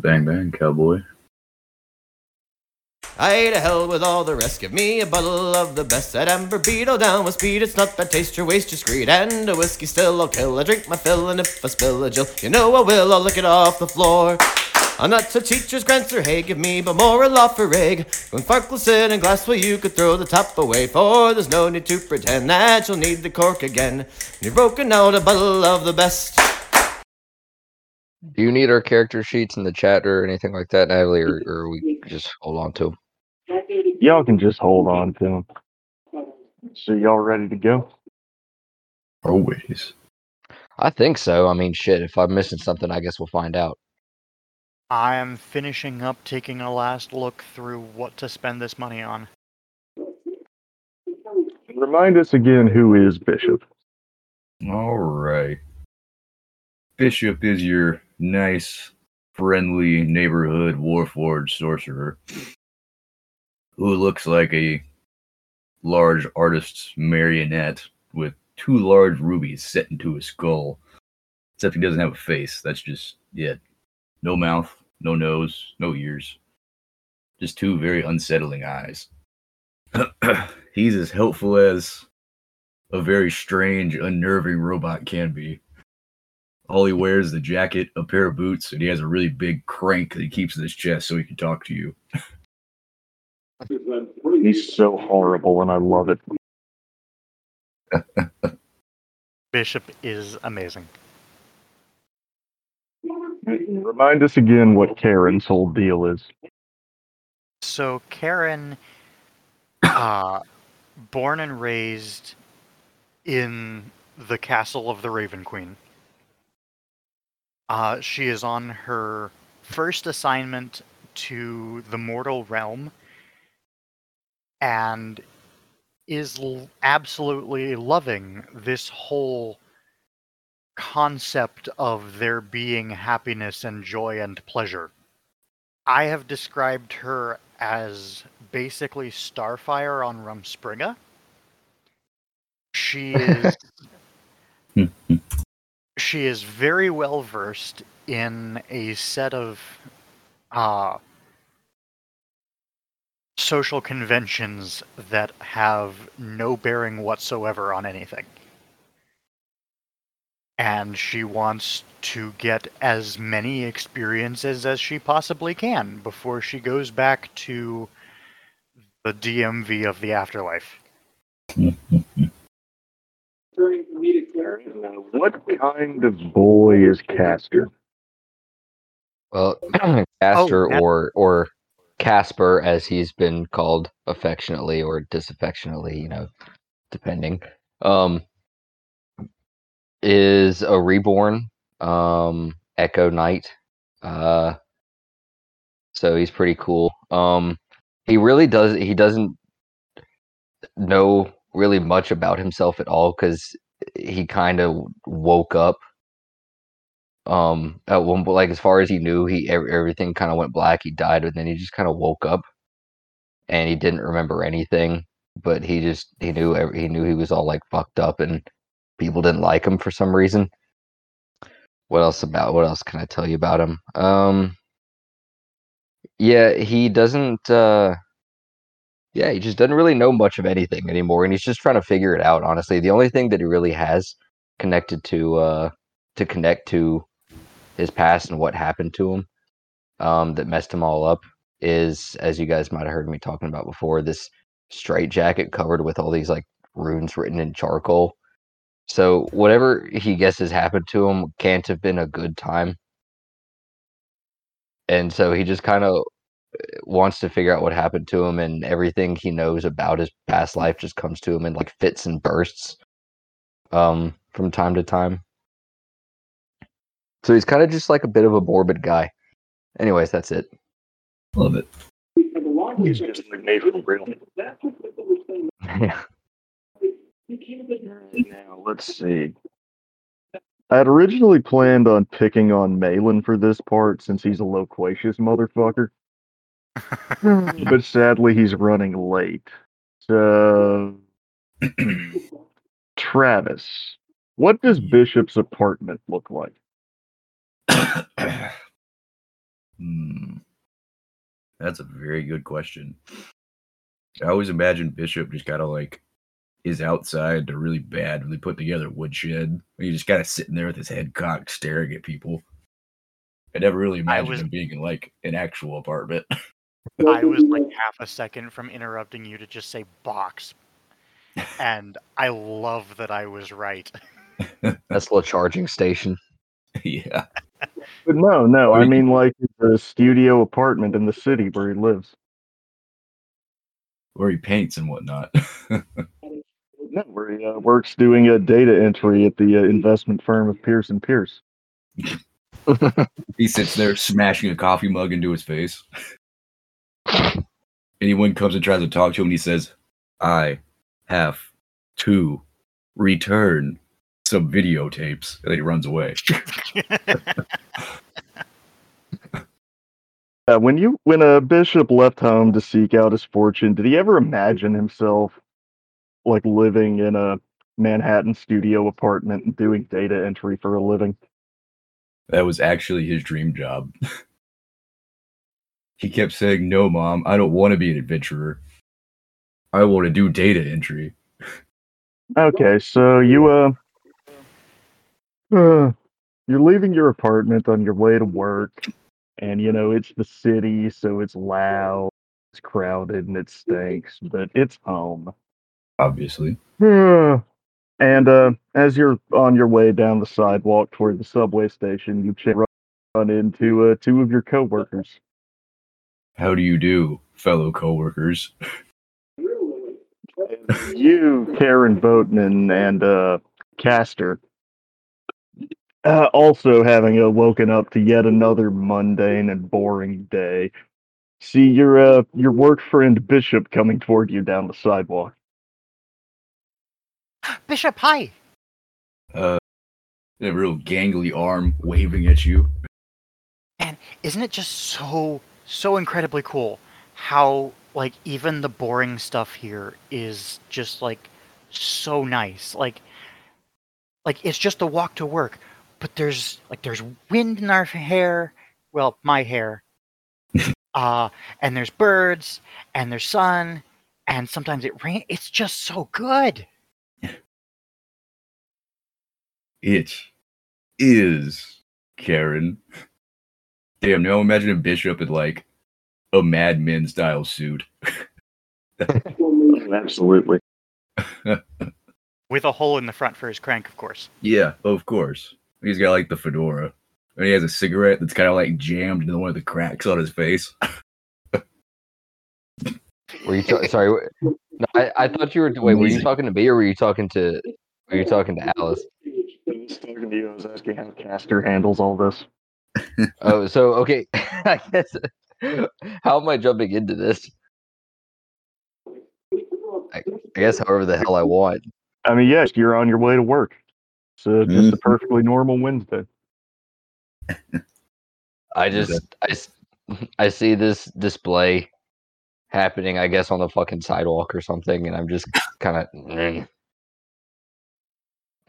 Bang bang, cowboy. I a hell with all the rest. Give me a bottle of the best. That amber beetle down with speed. It's not bad taste, your waste, just greed. And a whiskey still I'll kill. I drink my fill, and if I spill a Jill, you know I will. I'll lick it off the floor. I'm not a teacher's grants or hey, give me but more a law for egg. When Farkless in a glass, well, you could throw the top away. For there's no need to pretend that you'll need the cork again. You've broken out a bottle of the best. Do you need our character sheets in the chat or anything like that, Natalie, or, or we just hold on to them? Y'all can just hold on to them. So y'all ready to go? Always. I think so. I mean, shit. If I'm missing something, I guess we'll find out. I am finishing up taking a last look through what to spend this money on. Remind us again who is Bishop. All right. Bishop is your nice, friendly neighborhood warforged sorcerer who looks like a large artist's marionette with two large rubies set into his skull. Except he doesn't have a face. That's just yeah. No mouth, no nose, no ears. Just two very unsettling eyes. He's as helpful as a very strange, unnerving robot can be. All he wears is a jacket, a pair of boots, and he has a really big crank that he keeps in his chest so he can talk to you. He's so horrible and I love it. Bishop is amazing. Remind us again what Kharon's whole deal is. So Kharon, uh, born and raised in the castle of the Raven Queen. Uh, she is on her first assignment to the mortal realm and is l- absolutely loving this whole concept of there being happiness and joy and pleasure. I have described her as basically Starfire on Rumspringa. She is she is very well versed in a set of uh, social conventions that have no bearing whatsoever on anything. And she wants to get as many experiences as she possibly can before she goes back to the DMV of the afterlife. What kind of boy is Castor? Well, Castor Oh, that- or or Casper, as he's been called affectionately or disaffectionately, you know, depending, um, is a reborn um, Echo Knight. Uh, so he's pretty cool. Um, he really does. He doesn't know really much about himself at all because he kind of woke up um at one like as far as he knew he everything kind of went black he died and then he just kind of woke up and he didn't remember anything but he just he knew he knew he was all like fucked up and people didn't like him for some reason. What else about what else can i tell you about him? Um yeah he doesn't uh yeah he just doesn't really know much of anything anymore and he's just trying to figure it out honestly the only thing that he really has connected to uh to connect to his past and what happened to him um, that messed him all up is, as you guys might have heard me talking about before, this straight jacket covered with all these like runes written in charcoal. So whatever he guesses happened to him can't have been a good time. And so he just kind of wants to figure out what happened to him and everything he knows about his past life just comes to him in like fits and bursts um from time to time. So he's kind of just like a bit of a morbid guy. Anyways, that's it. Love it. He's just like made from real. yeah. Now let's see. I had originally planned on picking on Mahlon for this part since he's a loquacious motherfucker. but sadly he's running late. So Travis, what does Bishop's apartment look like? Hmm. That's a very good question. I always imagine Bishop just kind of like is outside a really bad, really put together woodshed. He's just kind of sitting there with his head cocked, staring at people. I never really imagined was- him being in like an actual apartment. I was like half a second from interrupting you to just say box. And I love that I was right. That's the charging station. yeah. But no, no, I mean like the studio apartment in the city where he lives. Where he paints and whatnot. No, where he uh, works doing a data entry at the uh, investment firm of Pierce and Pierce. he sits there smashing a coffee mug into his face. Anyone comes and tries to talk to him, and he says, I have to return some videotapes. And then he runs away. Uh, when you when a bishop left home to seek out his fortune, did he ever imagine himself like living in a Manhattan studio apartment and doing data entry for a living? That was actually his dream job. he kept saying, No, mom, I don't want to be an adventurer. I want to do data entry. Okay, so you uh, uh you're leaving your apartment on your way to work, and you know it's the city, so it's loud, it's crowded, and it stinks, but it's home. Obviously. and uh, as you're on your way down the sidewalk toward the subway station, you run into uh, two of your coworkers. How do you do, fellow coworkers? you, Kharon Boatman, and uh, Castor, uh, also having uh, woken up to yet another mundane and boring day, see your uh, your work friend Bishop coming toward you down the sidewalk. Bishop, hi. Uh, a real gangly arm waving at you. And isn't it just so so incredibly cool how like even the boring stuff here is just like so nice. Like like it's just a walk to work, but there's like there's wind in our hair, well, my hair. uh and there's birds and there's sun and sometimes it rain. It's just so good. It is Kharon. Damn, now imagine a bishop in like a Mad Men style suit. Absolutely. With a hole in the front for his crank, of course. Yeah, of course. He's got like the fedora. And he has a cigarette that's kind of like jammed into one of the cracks on his face. Were you ta- sorry? No, I, I thought you were. Wait, were you talking to me or were you talking to? Were you talking to Alice? I was talking to you. I was asking how Castor handles all this. Oh, so okay. I guess. How am I jumping into this? I, I guess however the hell I want. I mean, yes, you're on your way to work. So just a Mhm. perfectly normal Wednesday. I just I, I see this display happening, I guess, on the fucking sidewalk or something, and I'm just kind of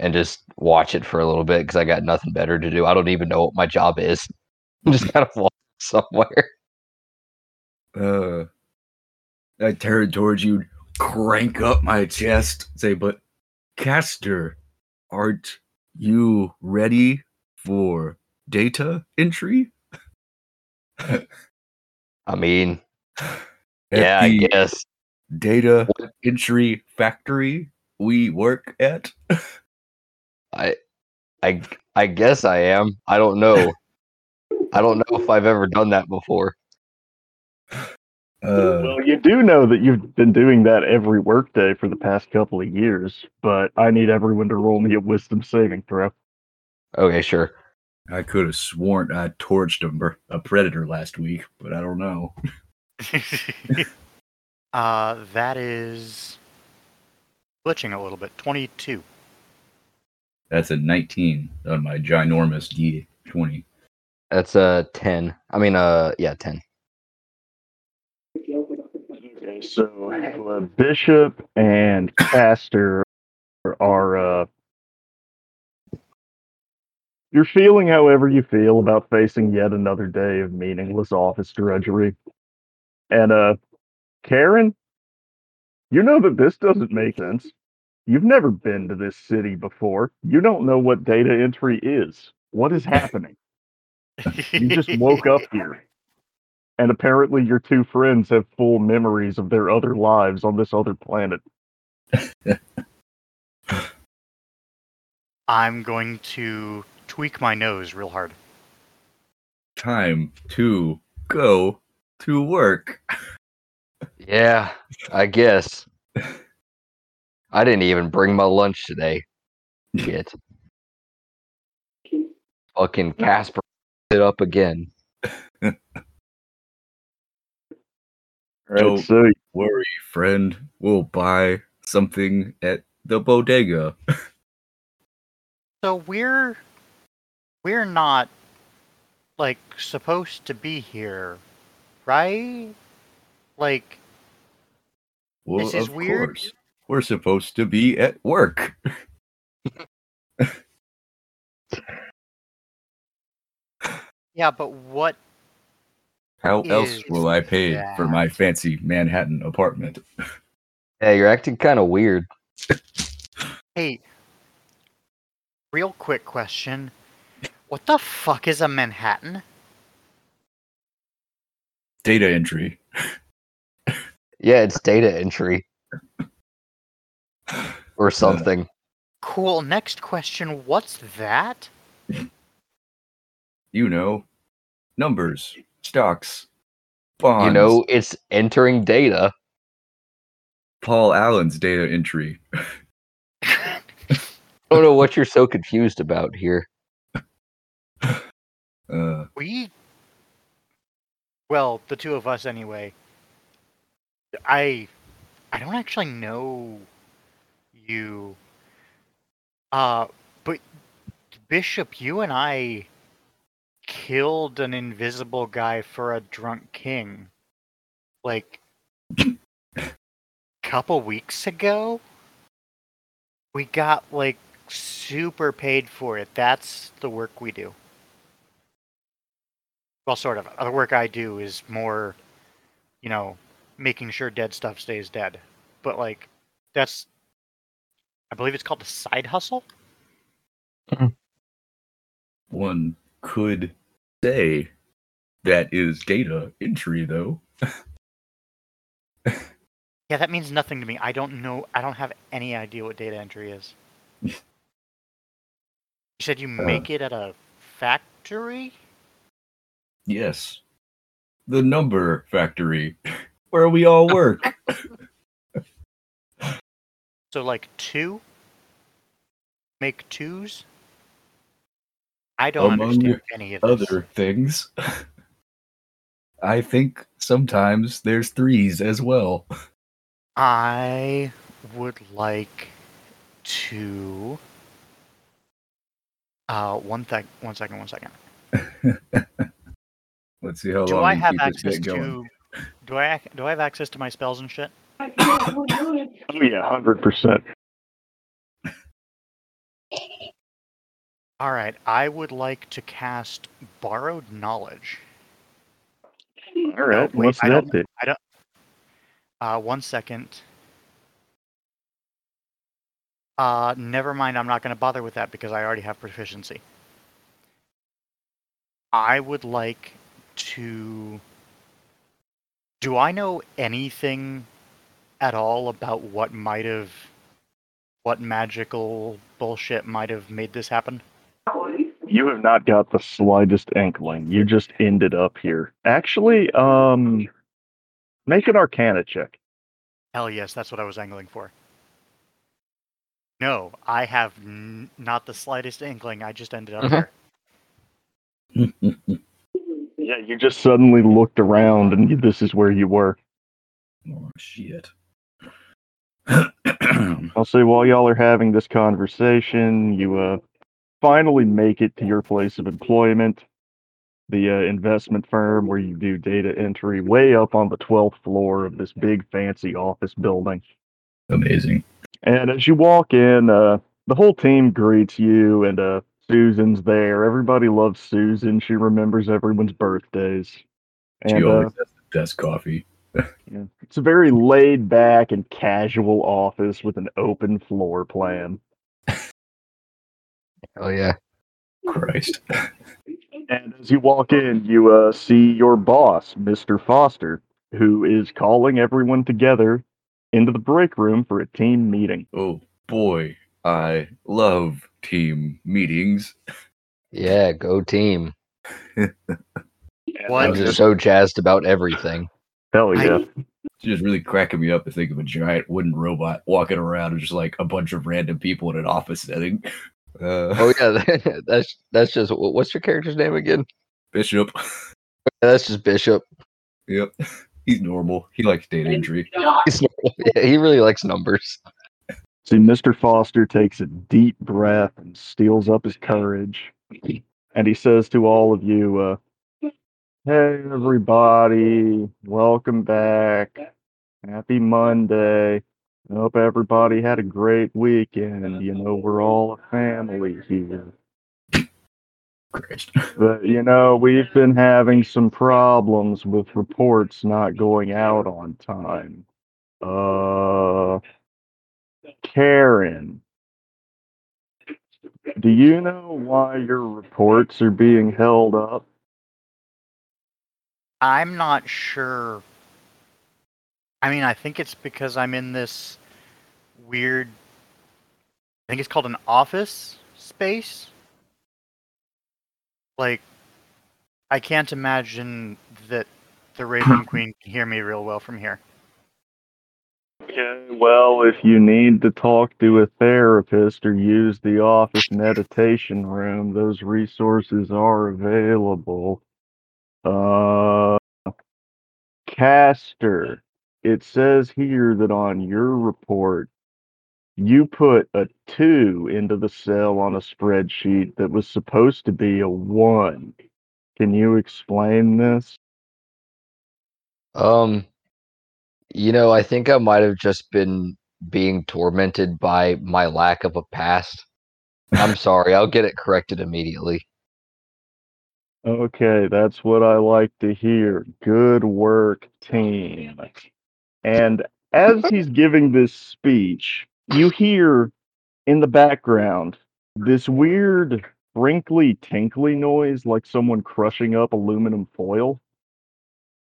and just watch it for a little bit because I got nothing better to do. I don't even know what my job is. I'm just kind of walking somewhere. Uh, I turn towards you, crank up my chest, say, but Castor, aren't you ready for data entry? I mean, yeah, I guess. data entry factory we work at. I, I, I guess I am. I don't know. I don't know if I've ever done that before. Uh, Well, you do know that you've been doing that every workday for the past couple of years, but I need everyone to roll me a wisdom saving throw. Okay, sure. I could have sworn I torched a, a predator last week, but I don't know. uh, that is glitching a little bit. 22. That's a 19 on my ginormous D20. That's a ten. I mean, uh, yeah, ten. Okay, so uh, Bishop and Castor are uh, You're feeling however you feel about facing yet another day of meaningless office drudgery. And, uh, Kharon, you know that this doesn't make sense. You've never been to this city before. You don't know what data entry is. What is happening? You just woke up here. And apparently, your two friends have full memories of their other lives on this other planet. I'm going to tweak my nose real hard. Time to go to work. Yeah, I guess. I didn't even bring my lunch today. Shit. Fucking Casper it up again. Right, Don't so worry, friend. We'll buy something at the bodega. So we're we're not like supposed to be here, right? Like Well, This is of weird. course. We're supposed to be at work. yeah, but what How else will I pay for my fancy Manhattan apartment? Yeah, you're acting kind of weird. hey real quick question. What the fuck is a Manhattan? Data entry. Yeah, it's data entry or something. Cool. Next question, what's that? You know, numbers, stocks, bonds. You know, it's entering data. Paul Allen's data entry. I don't know what you're so confused about here. Uh, we well the two of us anyway i i don't actually know you uh but bishop you and i killed an invisible guy for a drunk king like a couple weeks ago we got like super paid for it that's the work we do well, sort of. The work I do is more, you know, making sure dead stuff stays dead. But like, that's, I believe it's called a side hustle. one could say that is data entry, though. Yeah, that means nothing to me. I don't know. I don't have any idea what data entry is. you said you uh. make it at a factory. Yes. The number factory, where we all work. So like two. Make twos. I don't Among understand any of this. Other things. I think sometimes there's threes as well. I would like to. Uh, one thing. One second. One second. Let's see how Do long I have access to? Do I do I have access to my spells and shit? Oh yeah, hundred percent. All right. I would like to cast borrowed knowledge. All right, wait, what's I that? don't- do? Uh, one second. Uh, never mind. I'm not going to bother with that because I already have proficiency. I would like to. Do I know anything at all about what might have. What magical bullshit might have made this happen? You have not got the slightest inkling. You just ended up here. Actually, um, make an Arcana check. Hell yes, that's what I was angling for. No, I have n- not the slightest inkling. I just ended up Mhm. here. Yeah, you just suddenly looked around, and this is where you were. oh shit. I'll say while y'all are having this conversation, you uh finally make it to your place of employment, the uh, investment firm where you do data entry, way up on the twelfth floor of this big fancy office building. Amazing. And as you walk in, uh, the whole team greets you, and uh, Susan's there. Everybody loves Susan. She remembers everyone's birthdays. She And uh, always has the best coffee. yeah, it's a very laid back and casual office with an open floor plan. Oh yeah. Christ. And as you walk in, you uh, see your boss, Mr. Foster, who is calling everyone together into the break room for a team meeting. Oh boy, I love team meetings. Yeah, go team. What? I'm just so jazzed about everything. Hell yeah. I- It's just really cracking me up to think of a giant wooden robot walking around and just like a bunch of random people in an office setting. Uh, Oh yeah, that's that's just what's your character's name again? Bishop. That's just Bishop. Yep. He's normal. He likes data entry. He's normal. Yeah, he really likes numbers. See, Mr. Foster takes a deep breath and steals up his courage. And he says to all of you, uh, Hey, everybody, welcome back. Happy Monday. I hope everybody had a great weekend. You know, we're all a family here. But, you know, we've been having some problems with reports not going out on time. Uh, Kharon, do you know why your reports are being held up? I'm not sure. I mean, I think it's because I'm in this weird. I think it's called an office space. Like, I can't imagine that the Raven hmm. Queen can hear me real well from here. Okay, well, if you need to talk to a therapist or use the office meditation room, those resources are available. Uh, Castor, it says here that on your report, you put a two into the cell on a spreadsheet that was supposed to be a one. Can you explain this? Um, you know, I think I might have just been being tormented by my lack of a past. I'm sorry. I'll get it corrected immediately. Okay, that's what I like to hear. Good work, team. And as he's giving this speech, you hear in the background this weird crinkly tinkly noise like someone crushing up aluminum foil.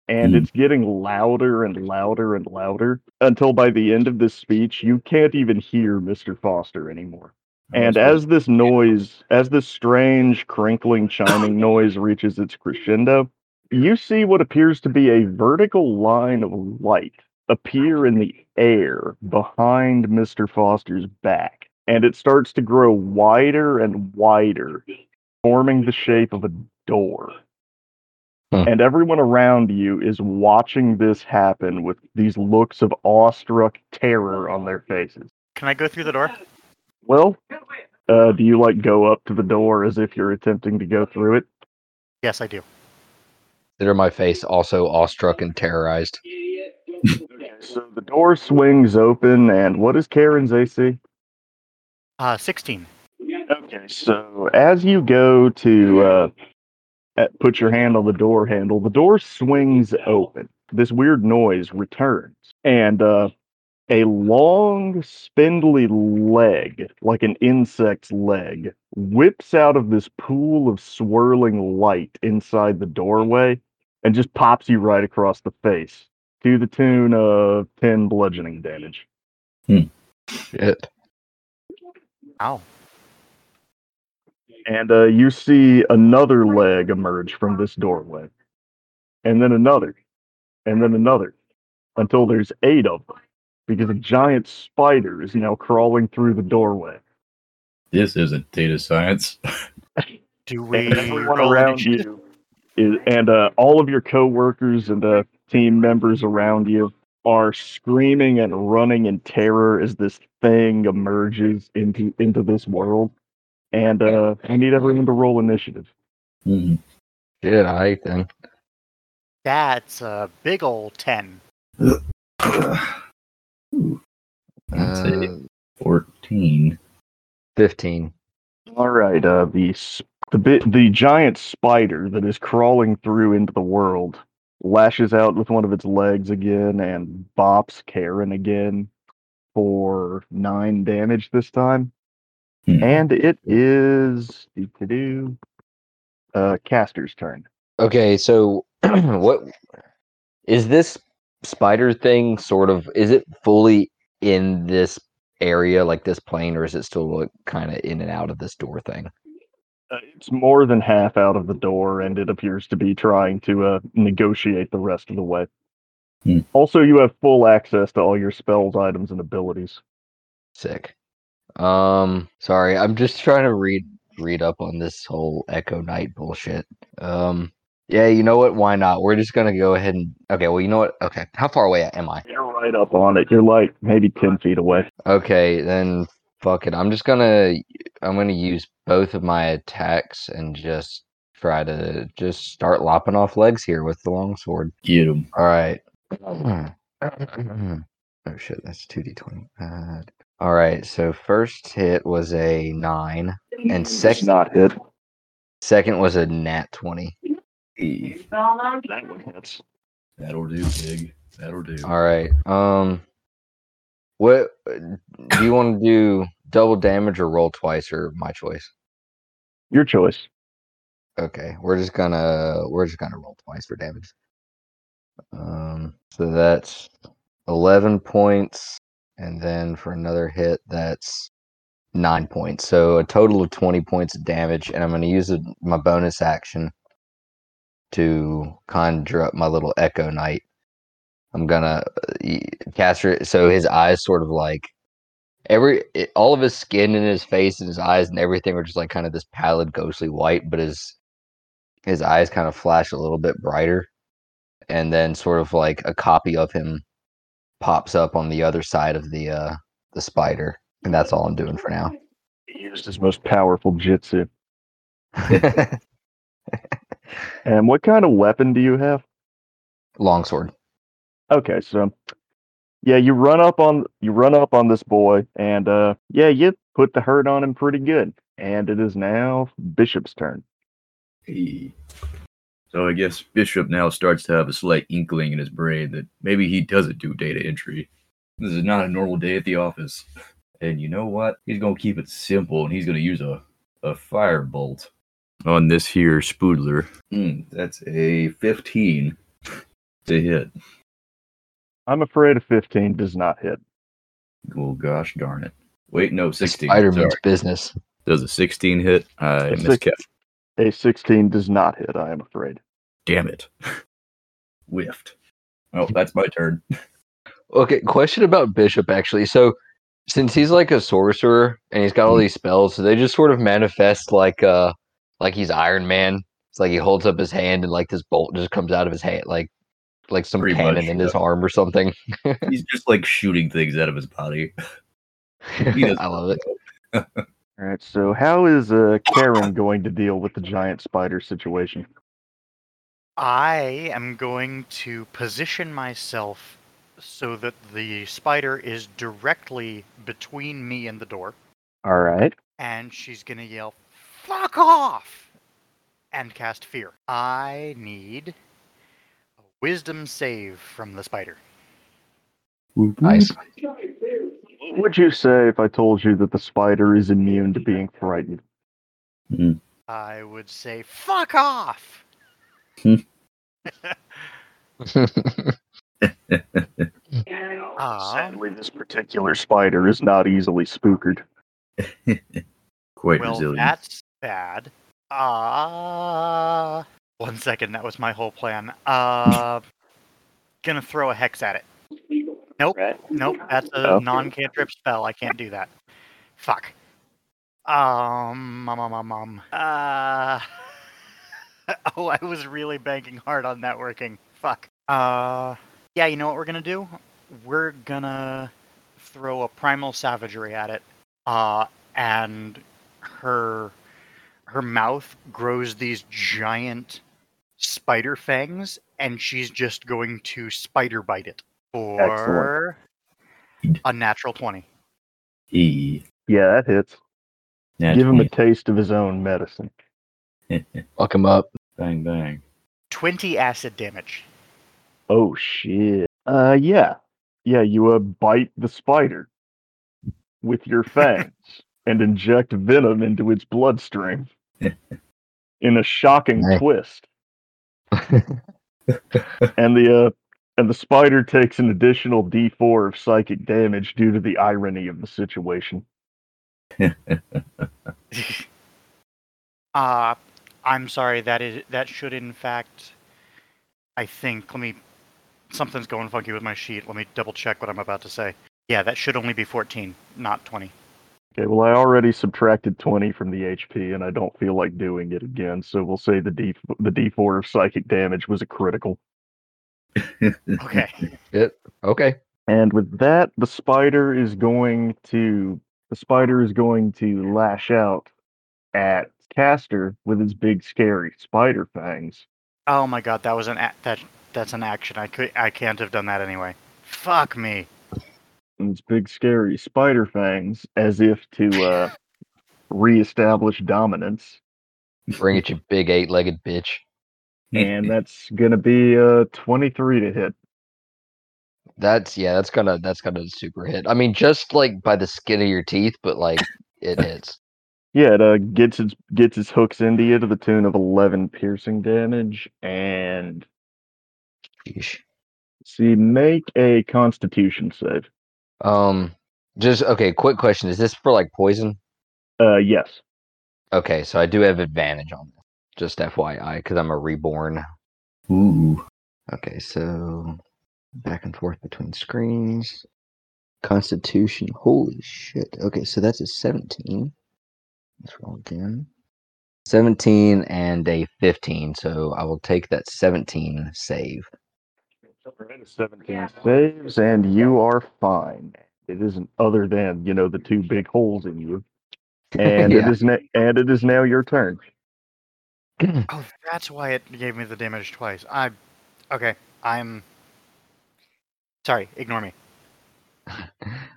And Hmm. it's getting louder and louder and louder until by the end of this speech, you can't even hear Mr. Foster anymore. And as this noise, as this strange crinkling, chiming noise reaches its crescendo, you see what appears to be a vertical line of light appear in the air behind Mr. Foster's back. And it starts to grow wider and wider, forming the shape of a door. Hmm. And everyone around you is watching this happen with these looks of awestruck terror on their faces. Can I go through the door? Well, uh, do you like go up to the door as if you're attempting to go through it? Yes, I do. Consider my face also awestruck and terrorized. So the door swings open, and what is Kharon's AC? Uh, 16. Okay, so as you go to uh, uh, put your hand on the door handle, the door swings open. This weird noise returns, and uh, a long, spindly leg, like an insect's leg, whips out of this pool of swirling light inside the doorway and just pops you right across the face to the tune of 10 bludgeoning damage. Shit. Ow. and uh, you see another leg emerge from this doorway, and then another, and then another, until there's eight of them, because a giant spider is now crawling through the doorway. This isn't data science. Do we And everyone around you, is, and uh, all of your coworkers and uh, team members around you are screaming and running in terror as this thing emerges into into this world. And uh, I need everyone to roll initiative. Mhm. Shit, I then. That's a big old 10. Ooh. That's Uh, a 14. 15. All right. Uh, the the bit the giant spider that is crawling through into the world lashes out with one of its legs again and bops Kharon again for nine damage this time. Hmm. And it is do uh Castor's turn. Okay, so what is this spider thing sort of is it fully in this area like this plane or is it still like kind of in and out of this door thing? Uh, it's more than half out of the door, and it appears to be trying to uh, negotiate the rest of the way. Hmm. Also, you have full access to all your spells, items, and abilities. Sick. Um sorry, I'm just trying to read read up on this whole Echo Knight bullshit. Um yeah, you know what? Why not? We're just gonna go ahead and okay. Well, you know what? Okay, how far away am I? You're right up on it. You're like maybe ten feet away. Okay, then fuck it. I'm just gonna I'm gonna use both of my attacks and just try to just start lopping off legs here with the longsword. Get him. All right. oh shit, that's two d twenty. Uh, all right. So first hit was a nine, and second not hit. second was a nat twenty. Hey, That one hits. that'll do, pig. That'll do. All right. Um, what do you want to do? Double damage or roll twice, or my choice? Your choice. Okay, we're just gonna we're just gonna roll twice for damage. Um, so that's eleven points, and then for another hit, that's nine points. So a total of twenty points of damage, and I'm gonna use a, my bonus action to conjure up my little Echo Knight. I'm gonna uh, cast it so his eyes sort of like every it, all of his skin and his face and his eyes and everything are just like kind of this pallid ghostly white but his his eyes kind of flash a little bit brighter and then sort of like a copy of him pops up on the other side of the uh the spider and that's all i'm doing for now He used his most powerful jitsu. And what kind of weapon do you have? longsword Okay, so yeah, you run up on you run up on this boy, and uh, yeah, you put the hurt on him pretty good. And it is now Bishop's turn. Hey. So I guess Bishop now starts to have a slight inkling in his brain that maybe he doesn't do data entry. This is not a normal day at the office. And you know what? He's gonna keep it simple and he's gonna use a, a firebolt on this here spoodler. Hmm, that's a 15 to hit. I'm afraid a 15 does not hit. Oh gosh darn it. Wait, no, 16. spider Sorry. means business Does a 16 hit? I A miskept. A 16 does not hit. I am afraid. Damn it. Whiffed. Oh, that's my turn. Okay, question about Bishop actually. So, since he's like a sorcerer and he's got all Mhm. these spells, so they just sort of manifest like uh like he's Iron Man. It's like he holds up his hand and like this bolt just comes out of his hand, like like some Pretty cannon much, in his yeah. arm or something. He's just like shooting things out of his body. I love it. All right. So how is uh, Kharon going to deal with the giant spider situation? I am going to position myself so that the spider is directly between me and the door, All right. and she's gonna yell, "Fuck off!" and cast fear. I need a wisdom save from the spider. Nice. What would you say if I told you that the spider is immune to being frightened? I would say, "Fuck off!" Ah, Sadly, this particular spider is not easily spookered. Quite well, resilient. that's bad. Uh, one second, that was my whole plan. Uh, gonna throw a hex at it. Nope, nope, that's a Okay. non-cantrip spell. I can't do that. Fuck. Um, mum, mum, mum, mum. Uh, oh, I was really banking hard on that working. Fuck. Uh, yeah, you know what we're gonna do? We're gonna throw a primal savagery at it. Uh, and her her mouth grows these giant spider fangs, and she's just going to spider bite it for a natural twenty. E. Yeah, that hits. Nat Give him a taste of his own medicine. Fuck him up. bang bang. 20 acid damage. Oh shit. Uh yeah. Yeah, you uh bite the spider with your fangs and inject venom into its bloodstream in a shocking Hey. twist. And the uh and the spider takes an additional D4 of psychic damage due to the irony of the situation. Uh, I'm sorry. That is that should in fact. I think. Let me. Something's going funky with my sheet. Let me double check what I'm about to say. Yeah, that should only be 14, not 20. Okay, well I already subtracted 20 from the HP and I don't feel like doing it again, so we'll say the D the D4 of psychic damage was a critical. Okay. Okay. And with that, the spider is going to the spider is going to lash out at Castor with his big scary spider fangs. oh my god, that was an a- that that's an action. I could I can't have done that anyway. Fuck me. And its big scary spider fangs as if to uh reestablish dominance. Bring it, you big eight-legged bitch. And that's gonna be a 23 to hit. That's yeah. That's gonna that's gonna super hit. I mean, just like by the skin of your teeth, but like it hits. Yeah, it uh, gets its gets its hooks into you to the tune of 11 piercing damage and Sheesh. see make a constitution save. Um, just okay. Quick question: Is this for like poison? Uh yes. Okay, so I do have advantage on this. Just FYI, because I'm a reborn. Ooh. Okay, so back and forth between screens. Constitution. Holy shit. Okay, so that's a 17. Let's roll again. 17 and a 15. So I will take that 17 save. 17 saves and you are fine. It isn't other than, you know, the two big holes in you. And it Yeah. is na- and it is now your turn. Oh, that's why it gave me the damage twice. I okay. I'm sorry. Ignore me.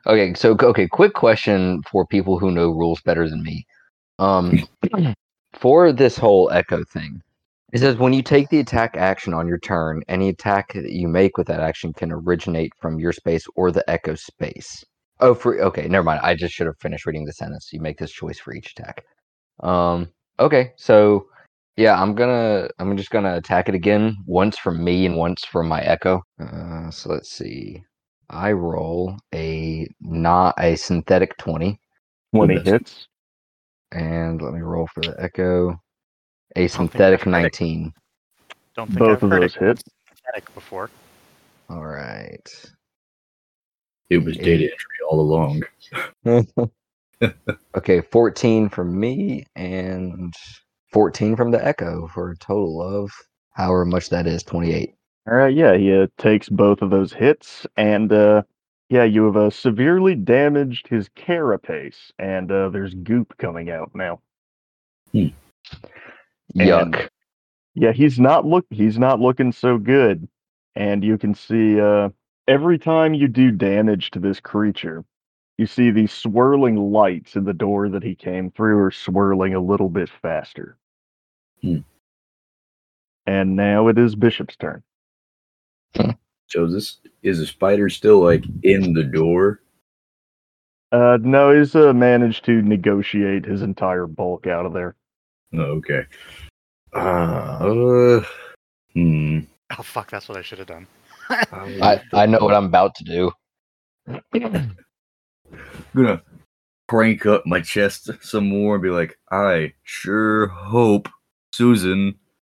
Okay, so okay, quick question for people who know rules better than me. Um, for this whole echo thing, it says when you take the attack action on your turn, any attack that you make with that action can originate from your space or the echo space. Oh, for okay, never mind. I just should have finished reading the sentence. You make this choice for each attack. Um, okay, so yeah, I'm gonna I'm just gonna attack it again once from me and once from my echo. Uh, so let's see. I roll a not a synthetic 20 When he best. hits. and let me roll for the echo a synthetic I've 19 Don't think Both I've of heard those it hit. synthetic before. all right It was data entry all along. okay 14 from me and 14 from the echo for a total of however much that is 28 All right, yeah, he uh, takes both of those hits, and uh, yeah, you have uh, severely damaged his carapace, and uh, there's goop coming out now. And- yuck Yeah, he's not look he's not looking so good, and you can see uh, every time you do damage to this creature, you see these swirling lights in the door that he came through are swirling a little bit faster. Hmm. And now it is Bishop's turn. So is this is the spider still like in the door? Uh, no, he's uh, managed to negotiate his entire bulk out of there. Oh, okay. Uh, hmm. Oh fuck, that's what I should have done. I, I know what i'm about to do I'm gonna crank up my chest some more and be like, I sure hope Susan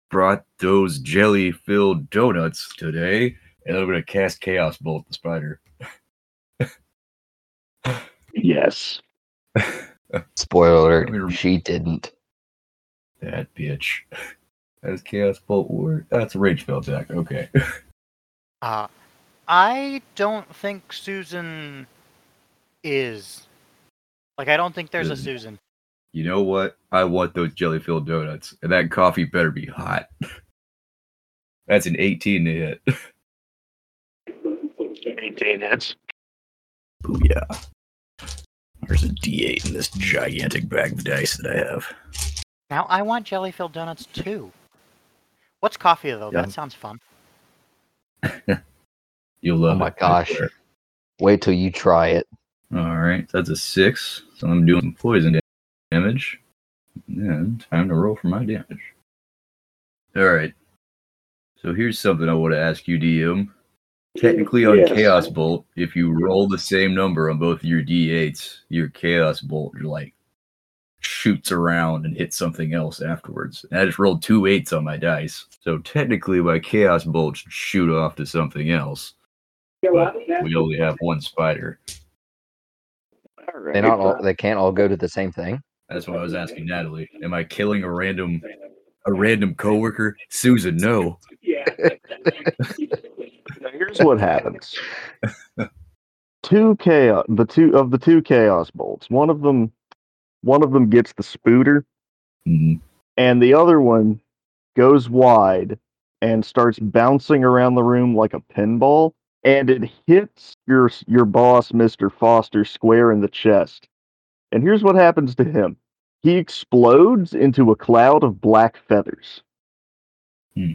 brought those jelly filled donuts today. And I'm gonna cast Chaos Bolt the spider. Yes. spoiler alert she didn't That bitch. That's Chaos Bolt word. That's a rage spell attack. Okay. Uh, I don't think Susan is. Like, I don't think there's a Susan. You know what? I want those jelly filled donuts. And that coffee better be hot. That's an 18 to hit. 18 hits. Booyah. There's a D8 in this gigantic bag of dice that I have. Now I want jelly filled donuts too. What's coffee though? Yeah. That sounds fun. You'll love Oh my it. Gosh. swear. Wait till you try it. All right, that's a six. So I'm doing some poison damage. And time to roll for my damage. All right. So here's something I want to ask you, DM. Technically, on Yes. Chaos Bolt, if you roll the same number on both your D8s, your Chaos Bolt you're like shoots around and hits something else afterwards. And I just rolled two eights on my dice, so technically my Chaos Bolt should shoot off to something else. But we only have one spider. All right. They not all. They can't all go to the same thing. That's why I was asking Natalie. Am I killing a random a random coworker? Susan, no. Now, here's what happens. two chaos, the two of the two chaos bolts. One of them, one of them gets the spooter, Mhm. and the other one goes wide and starts bouncing around the room like a pinball, and it hits your your boss, Mister Foster, square in the chest. And here's what happens to him: he explodes into a cloud of black feathers. Hmm.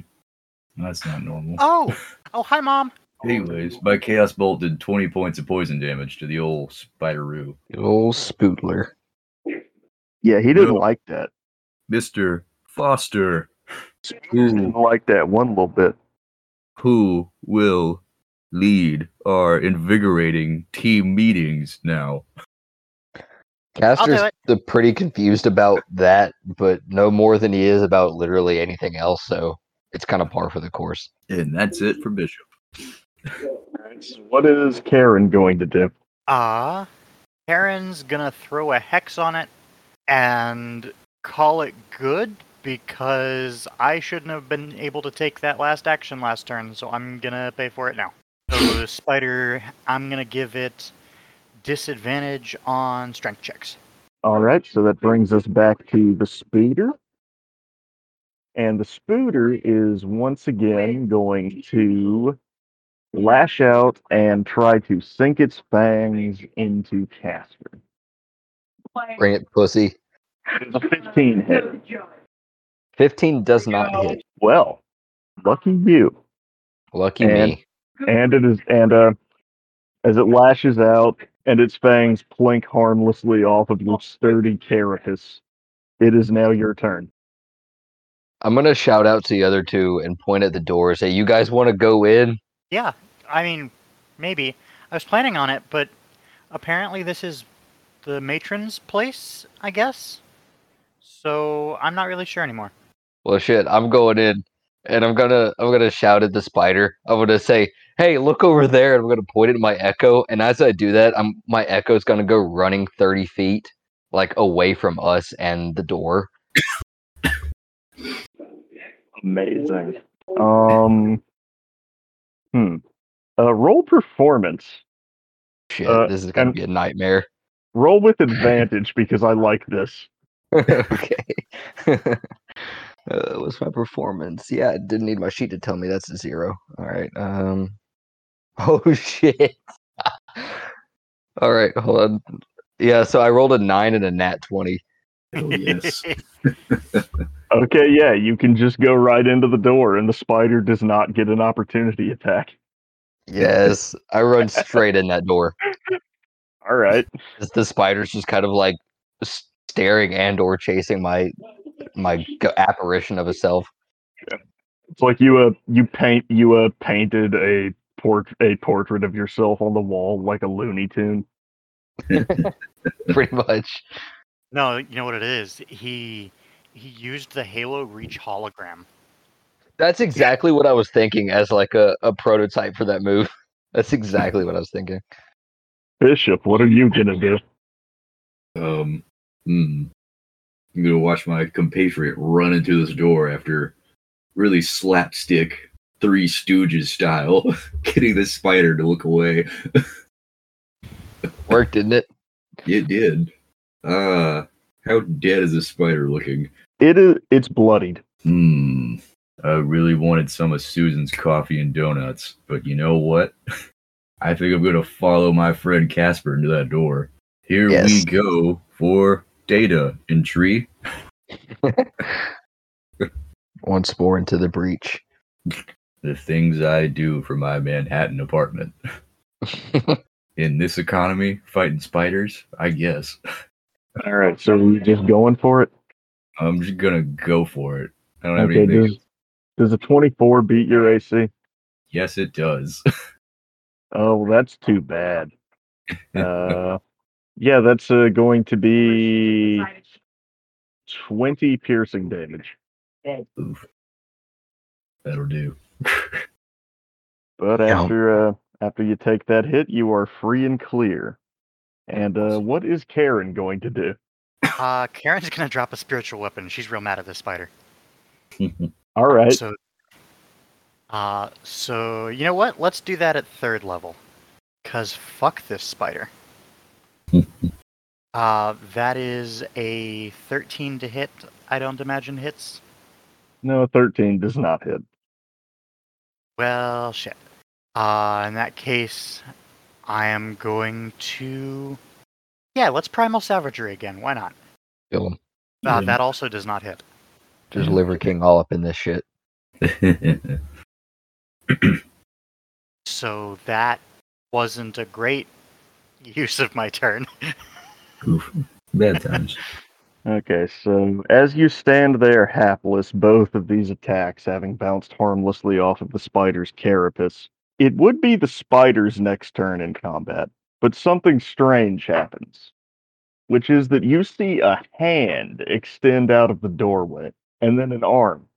That's not normal. Oh, oh, hi, mom. Anyways, my Chaos Bolt did 20 points of poison damage to the old Spideroo. The old Spootler. Yeah, he didn't No. like that. Mr. Foster, He didn't like that one little bit. who will lead our invigorating team meetings now? Castor's pretty confused about that, but no more than he is about literally anything else. So it's kind of par for the course. And that's it for Bishop. Alright, so what is Kharon going to do? Uh, Kharon's gonna throw a hex on it and call it good because I shouldn't have been able to take that last action last turn, so I'm gonna pay for it now. So the spider, I'm gonna give it disadvantage on strength checks. All right, so that brings us back to the Spooter. And the Spooter is once again going to lash out and try to sink its fangs into Casper. Bring it, pussy. A 15 hit. 15 does not hit. Well, lucky you. Lucky And- me. And it is, and uh, as it lashes out and its fangs plink harmlessly off of your sturdy carapace, it is now your turn. I'm going to shout out to the other two and point at the door. Say, you guys want to go in? Yeah, I mean, maybe. I was planning on it, but apparently this is the matron's place, I guess. So I'm not really sure anymore. Well, shit, I'm going in. And I'm gonna I'm gonna shout at the spider. I'm gonna say, "Hey, look over there!" And I'm gonna point at my echo. And as I do that, I'm my echo's gonna go running 30 feet, like away from us and the door. Amazing. Um. Hmm. Uh, roll performance. Shit, Uh, this is gonna and- be a nightmare. Roll with advantage because I like this. okay. uh, what's my performance? Yeah, I didn't need my sheet to tell me that's a zero. All right. Um. Oh shit. All right, hold on. Yeah, so I rolled a nine and a nat twenty. Oh, yes. Okay, yeah, you can just go right into the door, and the spider does not get an opportunity attack. Yes, I run straight in that door. All right. The spider's just kind of like staring and or chasing my my apparition of a self. It's like you uh you paint you uh painted a port a portrait of yourself on the wall like a Looney Tune. Pretty much. No, you know what it is? He he used the Halo Reach hologram. That's exactly what I was thinking as like a, a prototype for that move. That's exactly what I was thinking. Bishop, what are you gonna do? Um, hmm. I'm gonna watch my compatriot run into this door after really slapstick Three Stooges style, getting the spider to look away. Worked, didn't it? It did. Ah, how dead is this spider looking? It is it's bloodied. Hmm. I really wanted some of Susan's coffee and donuts, but you know what? I think I'm gonna follow my friend Casper into that door. Here we go for data entry. Once more into the breach. The things I do for my Manhattan apartment. In this economy, fighting spiders, I guess. All right, so we just going for it. I'm just gonna go for it. I don't have Okay, anything. does does a 24 beat your AC? Yes, it does. Oh, well, that's too bad. Uh, yeah, that's uh, going to be 20 piercing damage. Oof. That'll do. But after uh, after you take that hit, you are free and clear. And uh, what is Kharon going to do? Uh, Kharon's gonna drop a spiritual weapon. She's real mad at this spider. All right, So, uh, so you know what? Let's do that at third level, cause fuck this spider. uh, that is a 13 to hit. I don't imagine hits. no, 13 does not hit. Well, shit. Uh, in that case, I am going to. Yeah, let's primal savagery again. Why not? Kill him. Uh, Yeah. that also does not hit. Just Liver King all up in this shit. So that wasn't a great use of my turn. Oof. Bad times. Okay, so as you stand there hapless, both of these attacks having bounced harmlessly off of the spider's carapace, it would be the spider's next turn in combat, but something strange happens, which is that you see a hand extend out of the doorway, and then an arm,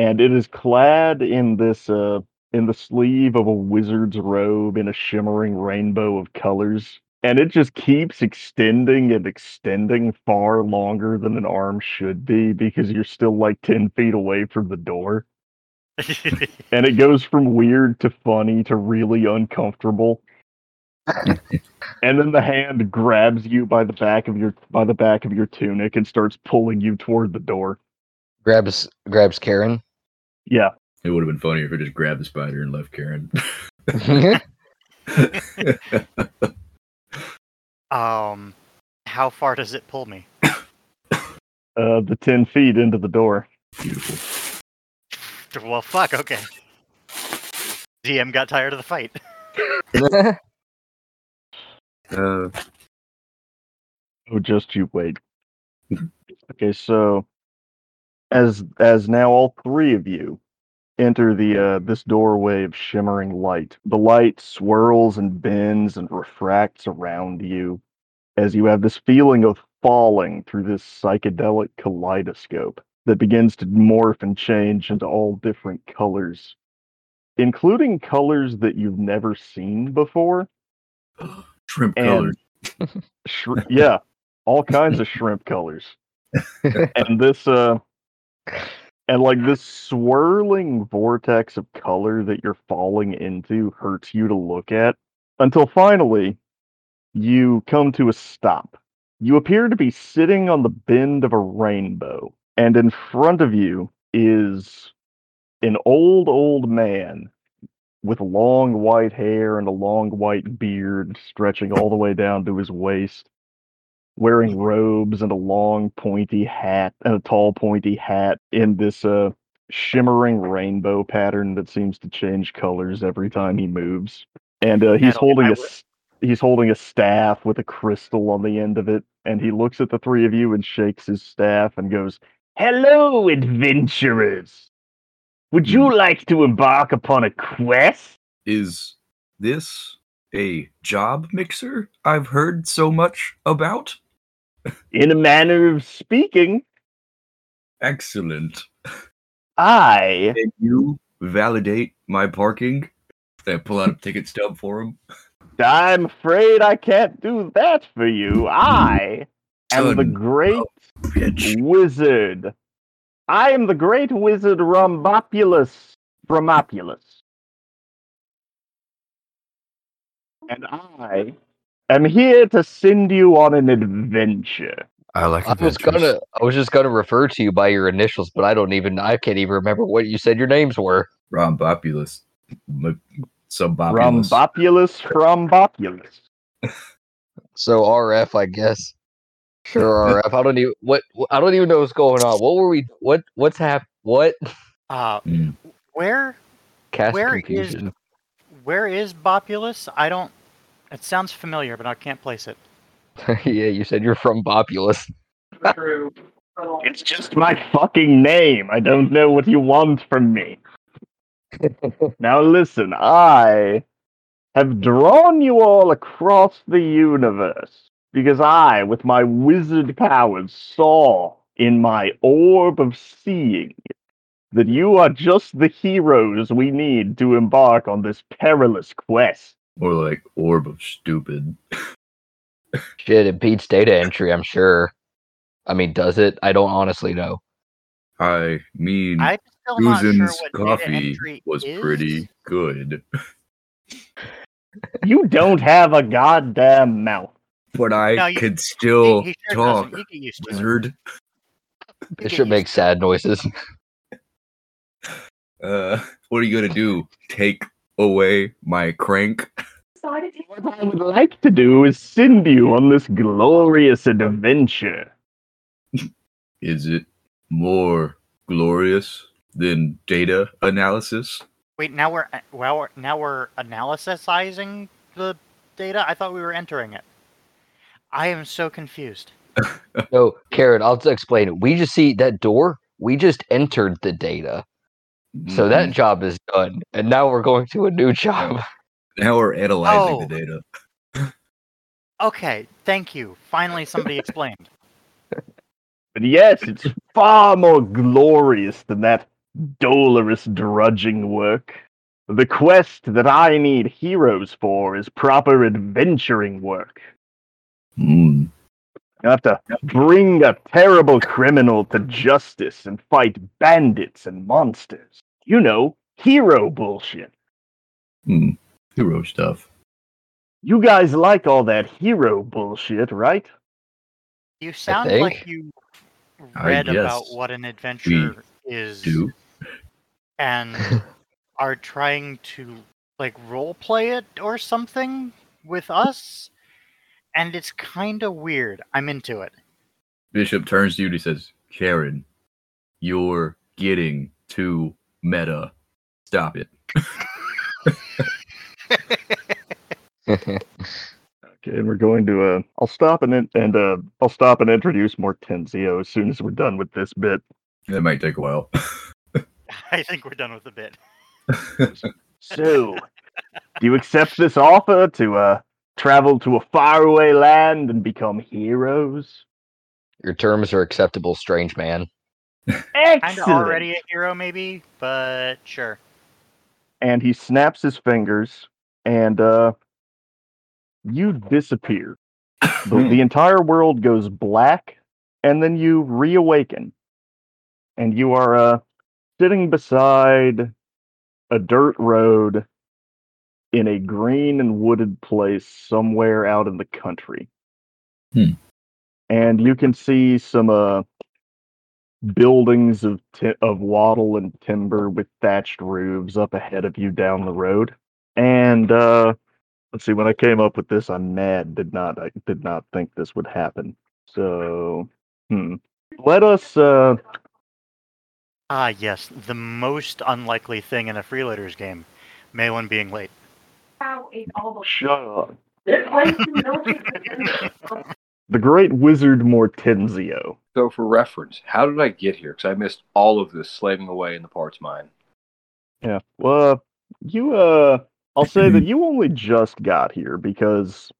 and it is clad in this uh in the sleeve of a wizard's robe in a shimmering rainbow of colors and it just keeps extending and extending far longer than an arm should be because you're still like 10 feet away from the door. And it goes from weird to funny to really uncomfortable. And then the hand grabs you by the back of your by the back of your tunic and starts pulling you toward the door. Grabs grabs Kharon. Yeah It would have been funnier if I just grabbed the spider and left Kharon. um, how far does it pull me? uh the 10 feet into the door Beautiful. Well, fuck. Okay. DM got tired of the fight. Uh, Oh, just you wait. okay, so as as now all three of you enter the uh, this doorway of shimmering light, the light swirls and bends and refracts around you as you have this feeling of falling through this psychedelic kaleidoscope that begins to morph and change into all different colors, including colors that you've never seen before. shrimp colors. Yeah, all kinds of shrimp colors. and this uh and like this swirling vortex of color that you're falling into hurts you to look at until finally you come to a stop. You appear to be sitting on the bend of a rainbow, and in front of you is an old, old man with long white hair and a long white beard stretching all the way down to his waist, wearing robes and a long pointy hat and a tall pointy hat in this uh shimmering rainbow pattern that seems to change colors every time he moves. And uh, he's holding I a would- he's holding a staff with a crystal on the end of it, and he looks at the three of you and shakes his staff and goes, "Hello, adventurers! Would you like to embark upon a quest?" Is this a job mixer I've heard so much about? In a manner of speaking, Excellent. I Can you validate my parking? I pull out a ticket stub for him? I'm afraid I can't do that for you. I am the great Bitch. wizard. I am the great wizard Rhombopulus Bromopulus. And I am here to send you on an adventure. I like I was gonna I was just gonna refer to you by your initials, but I don't even I can't even remember what you said your names were. Rhombopulus. M- Subbopulus. Rhombopulus Rhombopulus. So RF, I guess. Sure, RF. I don't even what I don't even know what's going on. What were we? What what's hap? What? Uh, Mm. where Cast Where is- confusion. where is Bopulus? I don't. It sounds familiar, but I can't place it. yeah, you said you're from Bopulus. It's just my fucking name. I don't know what you want from me. now listen, I have drawn you all across the universe because I, with my wizard powers, saw in my orb of seeing that you are just the heroes we need to embark on this perilous quest. Or like orb of stupid. Shit, it beats data entry. I'm sure. I mean, does it? I don't honestly know. I mean, I'm still sure Susan's what data coffee was is. pretty good, You don't have a goddamn mouth. but I No, you- could still he sure talk. doesn't. You get used to it. Wizard. You This should make sad noises. Uh, what are you gonna do? Take away my crank? What I would like to do is send you on this glorious adventure. Is it more glorious than data analysis? Wait, now we're well, we're- now we're analysizing the data. I thought we were entering it. I am so confused. No, Kharon, I'll just explain it. We just see that door. We just entered the data, so that Mhm. job is done, and now we're going to a new job. now we're analyzing Oh. the data. Okay, thank you. Finally, somebody explained. But yes, it's far more glorious than that dolorous drudging work. The quest that I need heroes for is proper adventuring work. Hmm. You have to bring a terrible criminal to justice and fight bandits and monsters. You know, hero bullshit. Hmm. Hero stuff. You guys like all that hero bullshit, right? You sound like you read about what an adventure is Do and are trying to like role play it or something with us. And it's kind of weird. I'm into it. Bishop turns to you and he says, "Kharon, you're getting too meta. Stop it." Okay, and we're going to uh I'll stop and in- and uh I'll stop and introduce Mortenzio as soon as we're done with this bit. That might take a while. I think we're done with the bit. So, do you accept this offer to uh travel to a faraway land and become heroes? Your terms are acceptable, strange man. Kind Excellent. of already a hero, maybe, but sure. And he snaps his fingers, and uh, you disappear. the, the entire world goes black, and then you reawaken, and you are uh, sitting beside a dirt road in a green and wooded place somewhere out in the country. Hmm. And you can see some uh, buildings of ti- of wattle and timber with thatched roofs up ahead of you down the road. And uh, let's see, when I came up with this, I'm mad. Did not I did not think this would happen. So, hmm. Let us uh, Ah, yes, the most unlikely thing in a freeloaders game, Mahlon being late. Shut up. The Great Wizard Mortenzio. So, for reference, how did I get here? Because I missed all of this slaving away in the parts mine. Yeah. Well, uh, you uh I'll say that you only just got here because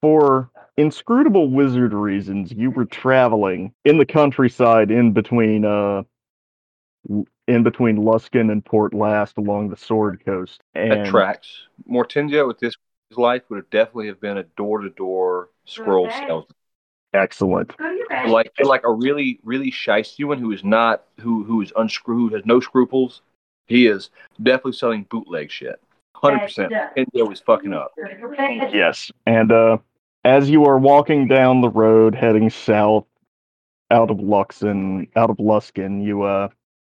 for inscrutable wizard reasons you were traveling in the countryside in between uh w- in between Luskan and Port Llast along the Sword Coast. And That tracks. Mortenzio with this his life would have definitely have been a door to door scroll salesman. excellent. Like like a really really shisty one who is not who who is unscrew who has no scruples. He is definitely selling bootleg shit. Hundred percent. Mortenzio is fucking up. Yes. And uh as you are walking down the road heading south out of Luxon, out of Luskan, you uh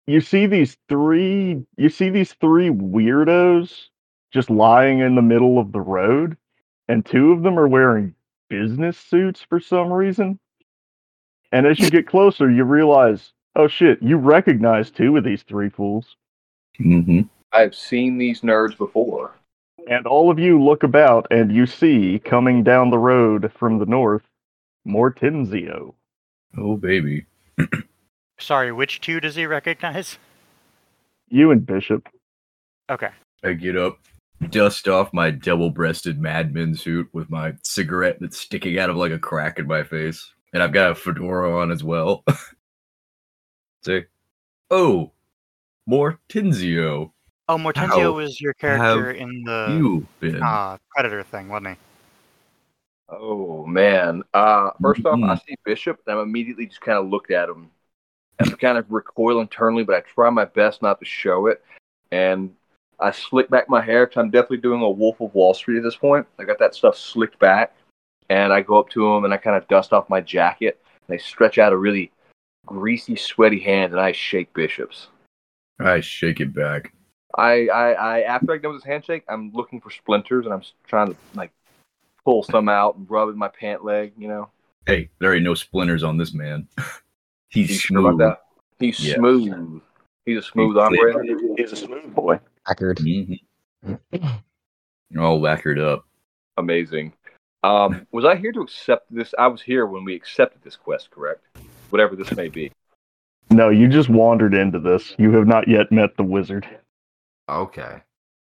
you see these three you see these three weirdos just lying in the middle of the road and two of them are wearing business suits for some reason. And as you get closer, you realize, oh shit, you recognize two of these three fools. Mm-hmm. I've seen these nerds before. And all of you look about and you see coming down the road from the north Mortenzio. Oh baby. Sorry, which two does he recognize? You and Bishop. Okay. I get up, dust off my double-breasted madman suit with my cigarette that's sticking out of like a crack in my face, and I've got a fedora on as well. Say, oh, Mortenzio, Oh, Mortenzio How was your character in the you been? uh, Predator thing, wasn't he? Oh man. Uh first off, I see Bishop and I'm immediately just kind of looked at him. And I kind of recoil internally, but I try my best not to show it. And I slick back my hair because I'm definitely doing a Wolf of Wall Street at this point. I got that stuff slicked back, and I go up to him and I kind of dust off my jacket. And I stretch out a really greasy, sweaty hand, and I shake Bishop's. I shake it back. I, I, I after I get with his handshake, I'm looking for splinters, and I'm trying to like pull some out and rub in my pant leg. You know, Hey, there ain't no splinters on this man. He's You sure about smooth. that? He's Yeah. smooth. He's a smooth He's hombre. He's a smooth boy. Packard. Mhm. All lacquered up. Amazing. Um, was I here to accept this? I was here when we accepted this quest, correct? Whatever this may be. No, you just wandered into this. You have not yet met the wizard. Okay.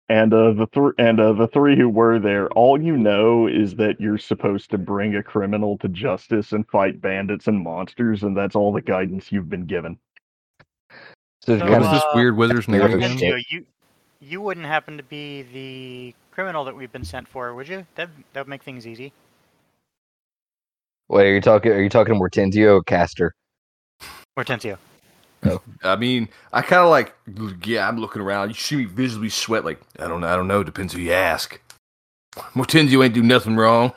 And uh, the three and uh, the three who were there, all you know is that you're supposed to bring a criminal to justice and fight bandits and monsters, and that's all the guidance you've been given. So So, What kind is of this uh, weird wizard's name again? Mortenzio, you you wouldn't happen to be the criminal that we've been sent for, would you? That that would make things easy. Wait, are you talking? Are you talking to Mortenzio or Castor? Mortenzio. I mean, I kind of like, yeah, I'm looking around. You see me visibly sweat. Like, I don't know. I don't know. Depends who you ask. Mortenzio ain't do nothing wrong.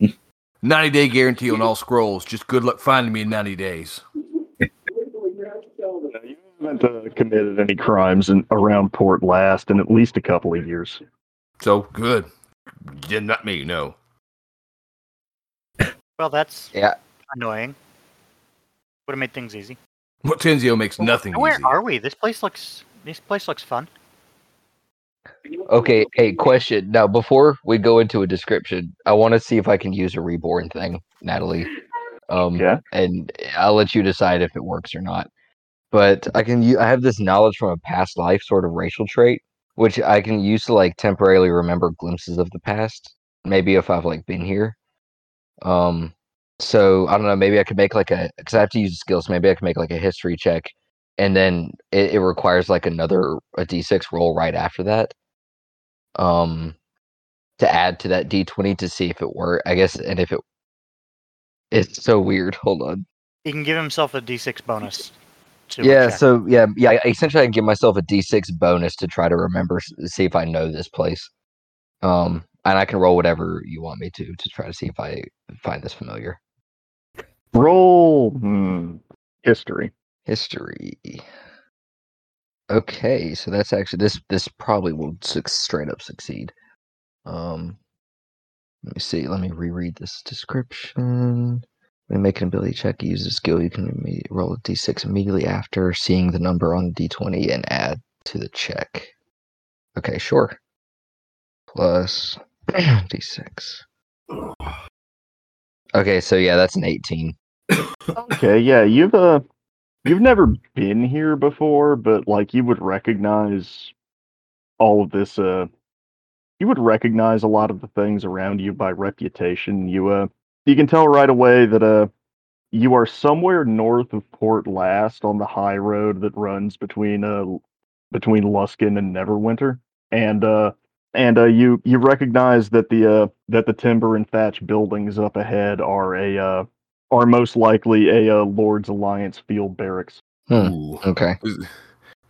90 day guarantee on all scrolls. Just good luck finding me in 90 days. You haven't uh, committed any crimes in, around Port Llast in at least a couple of years. So good. Yeah, not me, no. Well, that's Yeah. annoying. Would have made things easy. Mortenzio makes nothing Where easy. are we? This place looks. This place looks fun. Okay, hey, question. Now, before we go into a description, I want to see if I can use a reborn thing, Natalie. Um, Yeah. and I'll let you decide if it works or not. But I can. I have this knowledge from a past life, sort of racial trait, which I can use to like temporarily remember glimpses of the past. Maybe if I've like been here. Um. So I don't know. Maybe I could make like a because I have to use the skills. Maybe I can make like a history check, and then it, it requires like another a d6 roll right after that. Um, to add to that d20 to see if it worked. I guess, and if it, it's so weird. Hold on. He can give himself a d6 bonus. To yeah. So yeah, yeah. Essentially, I can give myself a d6 bonus to try to remember, see if I know this place. Um, and I can roll whatever you want me to to try to see if I find this familiar. Roll hmm, history. History. Okay, so that's actually this. This probably will suc straight up succeed. Um, let me see. Let me reread this description. When you make an ability check, you use a skill. You can roll a d6 immediately after seeing the number on d20 and add to the check. Okay, sure. Plus d6. Okay, so yeah, that's an 18. Okay, yeah, you've uh you've never been here before, but like you would recognize all of this uh you would recognize a lot of the things around you by reputation. You uh you can tell right away that uh you are somewhere north of Port Llast on the high road that runs between uh between Luskan and Neverwinter. And uh and uh you you recognize that the uh that the timber and thatch buildings up ahead are a uh are most likely a uh, Lord's Alliance field barracks. Hmm. Okay.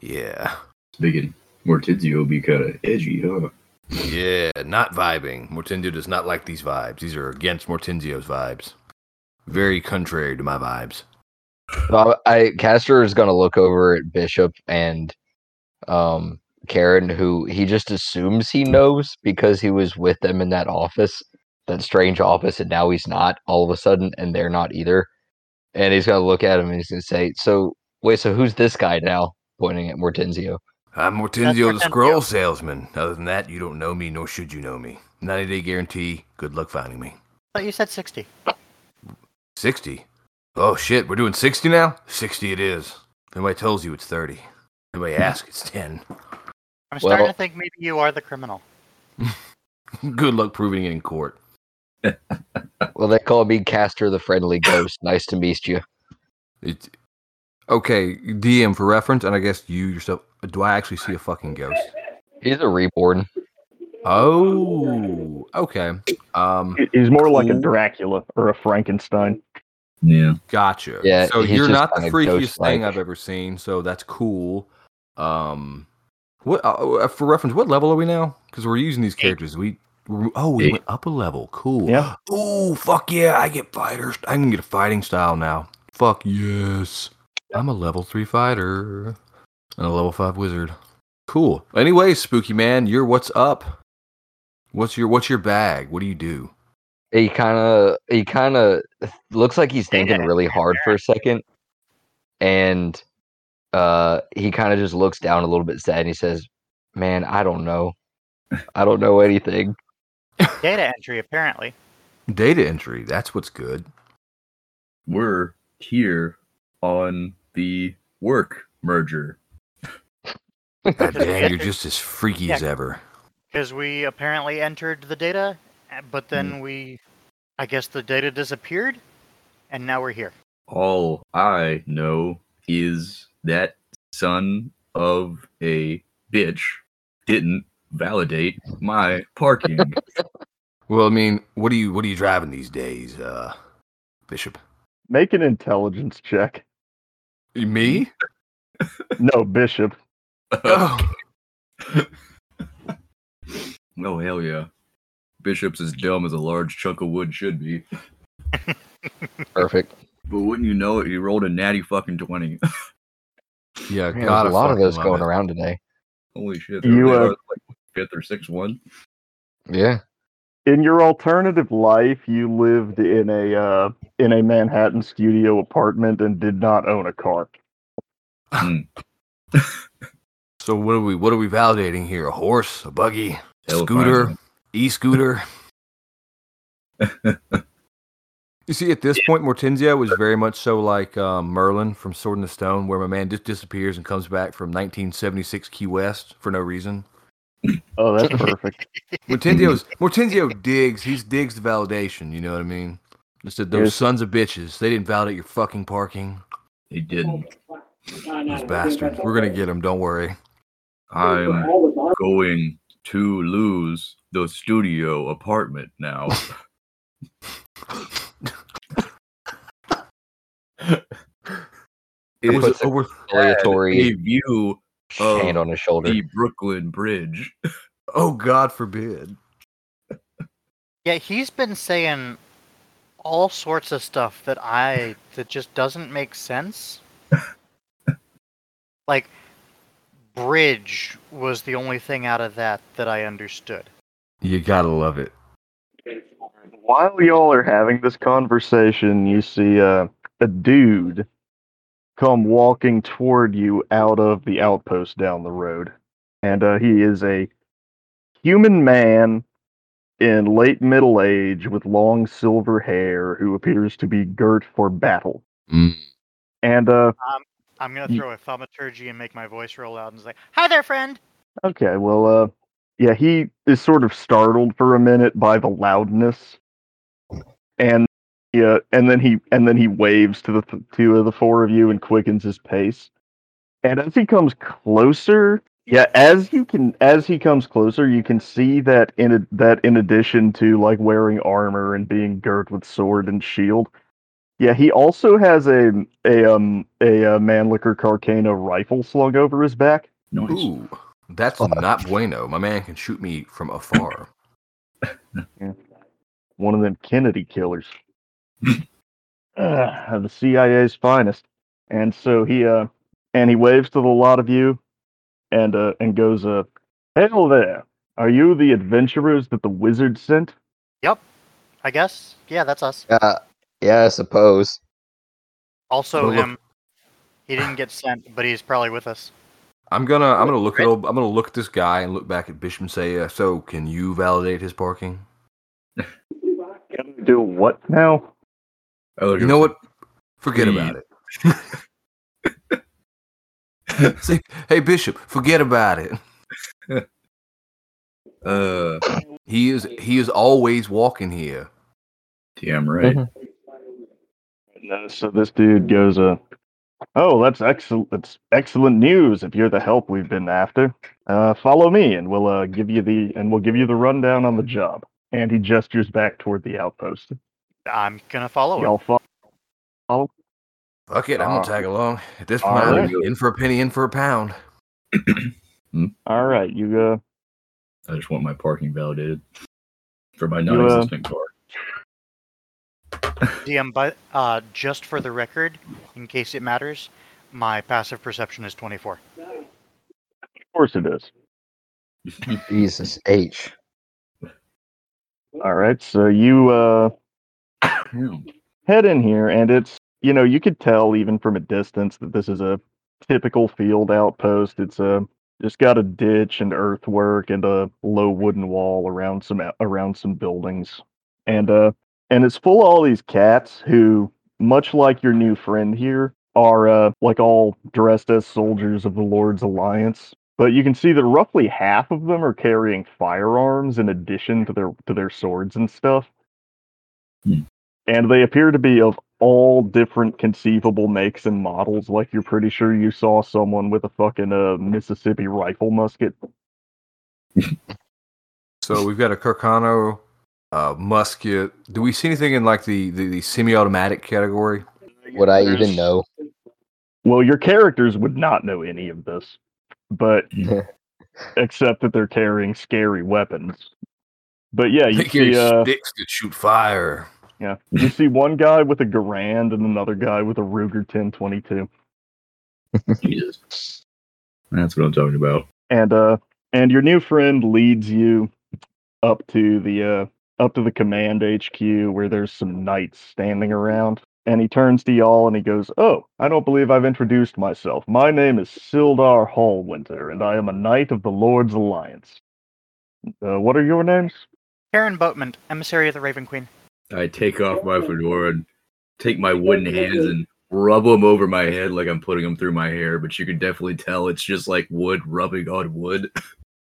Yeah. Thinking Mortenzio be kind of edgy, huh? Yeah, not vibing. Mortenzio does not like these vibes. These are against Mortenzio's vibes. Very contrary to my vibes. Well, I Castor is gonna look over at Bishop and um Kharon, who he just assumes he knows because he was with them in that office. That strange office, and now he's not all of a sudden, and they're not either. And he's gonna look at him and he's gonna say, "So wait, so who's this guy now?" Pointing at Mortenzio. I'm Mortenzio the scroll salesman. Other than that, you don't know me, nor should you know me. 90 day guarantee. Good luck finding me. But you said 60. 60. Oh shit, we're doing 60 now? 60 it is. Nobody tells you it's 30. Nobody asks, it's 10. I'm starting Well- to think maybe you are the criminal. Good luck proving it in court. Well, they call me Castor the Friendly Ghost. Nice to meet you. It's okay, DM for reference, and I guess you yourself. Do I actually see a fucking ghost? He's a reborn. Oh, okay. Um, He's more like a Dracula or a Frankenstein. Yeah. gotcha. Yeah, So you're not the freakiest thing. I've ever seen. So that's cool. Um, what uh, for reference? What level are we now? Because we're using these characters. We we- oh we went up a level. Cool. Yeah. Oh fuck yeah! I get fighters. I can get a fighting style now. Fuck yes. I'm a level three fighter and a level five wizard. Cool. Anyway, spooky man, you're what's up? What's your what's your bag? What do you do? He kind of he kind of looks like he's thinking really hard for a second, and uh, he kind of just looks down a little bit sad and he says, "Man, I don't know. I don't know anything." Data entry, apparently. Data entry. That's what's good. We're here on the work merger. God damn, you're just as freaky Yeah. as ever. Because we apparently entered the data, but then hmm. we. I guess the data disappeared, and now we're here. All I know is that son of a bitch didn't validate my parking. Well, I mean, what are you what are you driving these days, uh, Bishop? Make an intelligence check. Me? No, Bishop. Oh. oh hell yeah. Bishop's as dumb as a large chunk of wood should be. Perfect. But wouldn't you know it, he rolled a natty fucking 20. Yeah, Man, God, there's a lot of those going around today. Holy shit. You, uh, are, like fifth or sixth one. Yeah. In your alternative life, you lived in a uh, in a Manhattan studio apartment and did not own a car. So what are we what are we validating here? A horse, a buggy, Hell, scooter, e-scooter. you see, at this point, Mortenzio was very much so like um, Merlin from Sword in the Stone, where my man just disappears and comes back from 1976 Key West for no reason. Oh, that's perfect. Mortenzio's Mortenzio digs. He's digs the validation. You know what I mean? Just said those Yes. sons of bitches. They didn't validate your fucking parking. He didn't. Those bastards. We're gonna get them. Don't worry. I'm going to lose the studio apartment now. It was was a- over. a view of hand on his shoulder. the Brooklyn Bridge. Oh God forbid. Yeah, he's been saying all sorts of stuff that I that just doesn't make sense. like bridge was the only thing out of that that I understood. You gotta love it. While y'all are having this conversation, you see uh, a dude come walking toward you out of the outpost down the road. And uh, he is a human man in late middle age with long silver hair who appears to be girt for battle. Mm. And uh, I'm gonna throw a thaumaturgy and make my voice roll out and say, "Hi there, friend." Okay, well, uh, yeah, he is sort of startled for a minute by the loudness, and yeah, and then he and then he waves to the th- two of the four of you and quickens his pace. And as he comes closer, yeah, as you can, as he comes closer, you can see that in a, that in addition to like wearing armor and being girt with sword and shield, yeah, he also has a a um a, uh Mannlicher Carcano rifle slung over his back. Nice. Ooh, that's not bueno. My man can shoot me from afar. one of them Kennedy killers. Uh, the CIA's finest. And so he uh and he waves to the lot of you and uh and goes uh Hail there. Are you the adventurers that the wizard sent? Yep, I guess. Yeah, that's us. Yeah, yeah, I suppose. Also look- him. He didn't get sent, but he's probably with us. I'm gonna I'm gonna look at I'm gonna look at this guy and look back at Bishop and say, uh, so can you validate his parking? Can we do what now? You know what? Forget Please. about it. Say, hey Bishop, forget about it. Uh, He is he is always walking here. damn right. No, so this dude goes, uh, oh, that's excellent. That's excellent news. If you're the help we've been after, uh, follow me, and we'll uh, give you the and we'll give you the rundown on the job. And he gestures back toward the outpost. I'm gonna follow him. Y'all follow? Fuck it, I'm gonna tag along. At this All point, I'm right. in for a penny, in for a pound. All right, you uh, I just want my parking validated for my non-existent car. DM, but uh, just for the record, in case it matters, my passive perception is 24. of course it is. Jesus H. All right, so you uh Yeah. Head in here, and it's you know you could tell even from a distance that this is a typical field outpost. It's a just got a ditch and earthwork and a low wooden wall around some around some buildings, and uh and it's full of all these cats who, much like your new friend here, are uh like all dressed as soldiers of the Lord's Alliance. But you can see that roughly half of them are carrying firearms in addition to their to their swords and stuff and they appear to be of all different conceivable makes and models. Like you're pretty sure you saw someone with a fucking uh, Mississippi rifle musket. So we've got a Carcano, uh, musket. Do we see anything in like the, the, the semi-automatic category? Would I even know? Well, your characters would not know any of this, but except that they're carrying scary weapons. But yeah, you They carry see, uh, sticks that shoot fire. Yeah, you see one guy with a Garand and another guy with a Ruger 1022. Jesus. That's what I'm talking about. and uh and your new friend leads you up to the uh up to the command HQ where there's some knights standing around and he turns to y'all and he goes oh i don't believe i've introduced myself my name is sildar hallwinter and i am a knight of the lord's alliance uh, what are your names Kharon Boatman, emissary of the Raven Queen. I take off my fedora and take my wooden hands and rub them over my head like I'm putting them through my hair, but you can definitely tell it's just like wood rubbing on wood.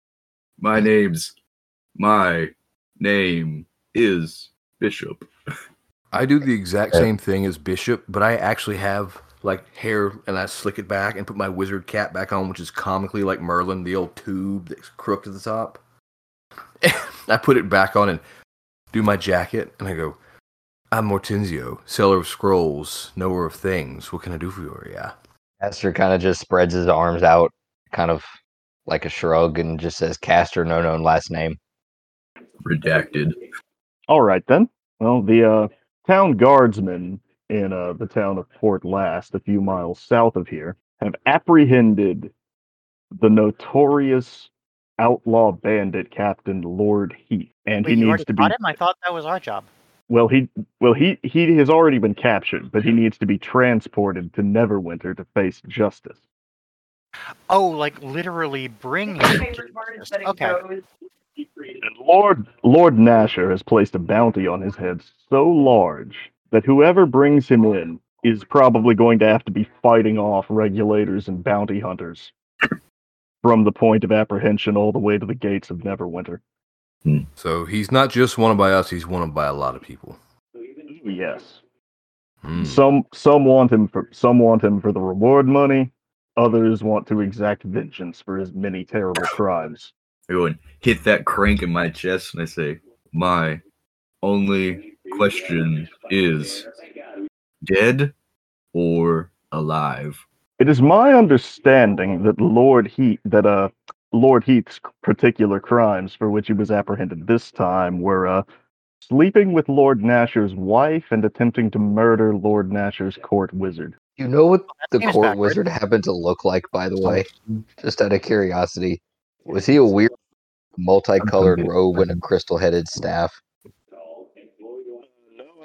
my name's my name is Bishop. I do the exact same thing as Bishop, but I actually have like hair and I slick it back and put my wizard cap back on, which is comically like Merlin, the old tube that's crooked at the top. I put it back on and do my jacket, and I go, I'm Mortenzio, seller of scrolls, knower of things. What can I do for you? Yeah. Castor kind of just spreads his arms out, kind of like a shrug, and just says Castor, no known last name. Redacted. all right then well the uh town guardsmen in uh the town of port llast a few miles south of here have apprehended the notorious outlaw bandit captain lord heath and Wait, he needs to be caught him? I thought that was our job. well he well he he has already been captured but he needs to be transported to neverwinter to face justice Oh, like literally bring him. Okay. and lord lord nasher has placed a bounty on his head so large that whoever brings him in is probably going to have to be fighting off regulators and bounty hunters from the point of apprehension all the way to the gates of neverwinter So he's not just wanted by us, he's wanted by a lot of people. yes Hmm. Some some want him for some want him for the reward money. Others want to exact vengeance for his many terrible crimes. I go and hit that crank in my chest and I say, My only question is dead or alive? It is my understanding that Lord Heath that uh Lord Heath's particular crimes for which he was apprehended this time were uh sleeping with Lord Nasher's wife and attempting to murder Lord Nasher's court wizard. You know what the court backward. wizard happened to look like, by the way? Just out of curiosity. Was he a weird multicolored robe and a crystal headed staff?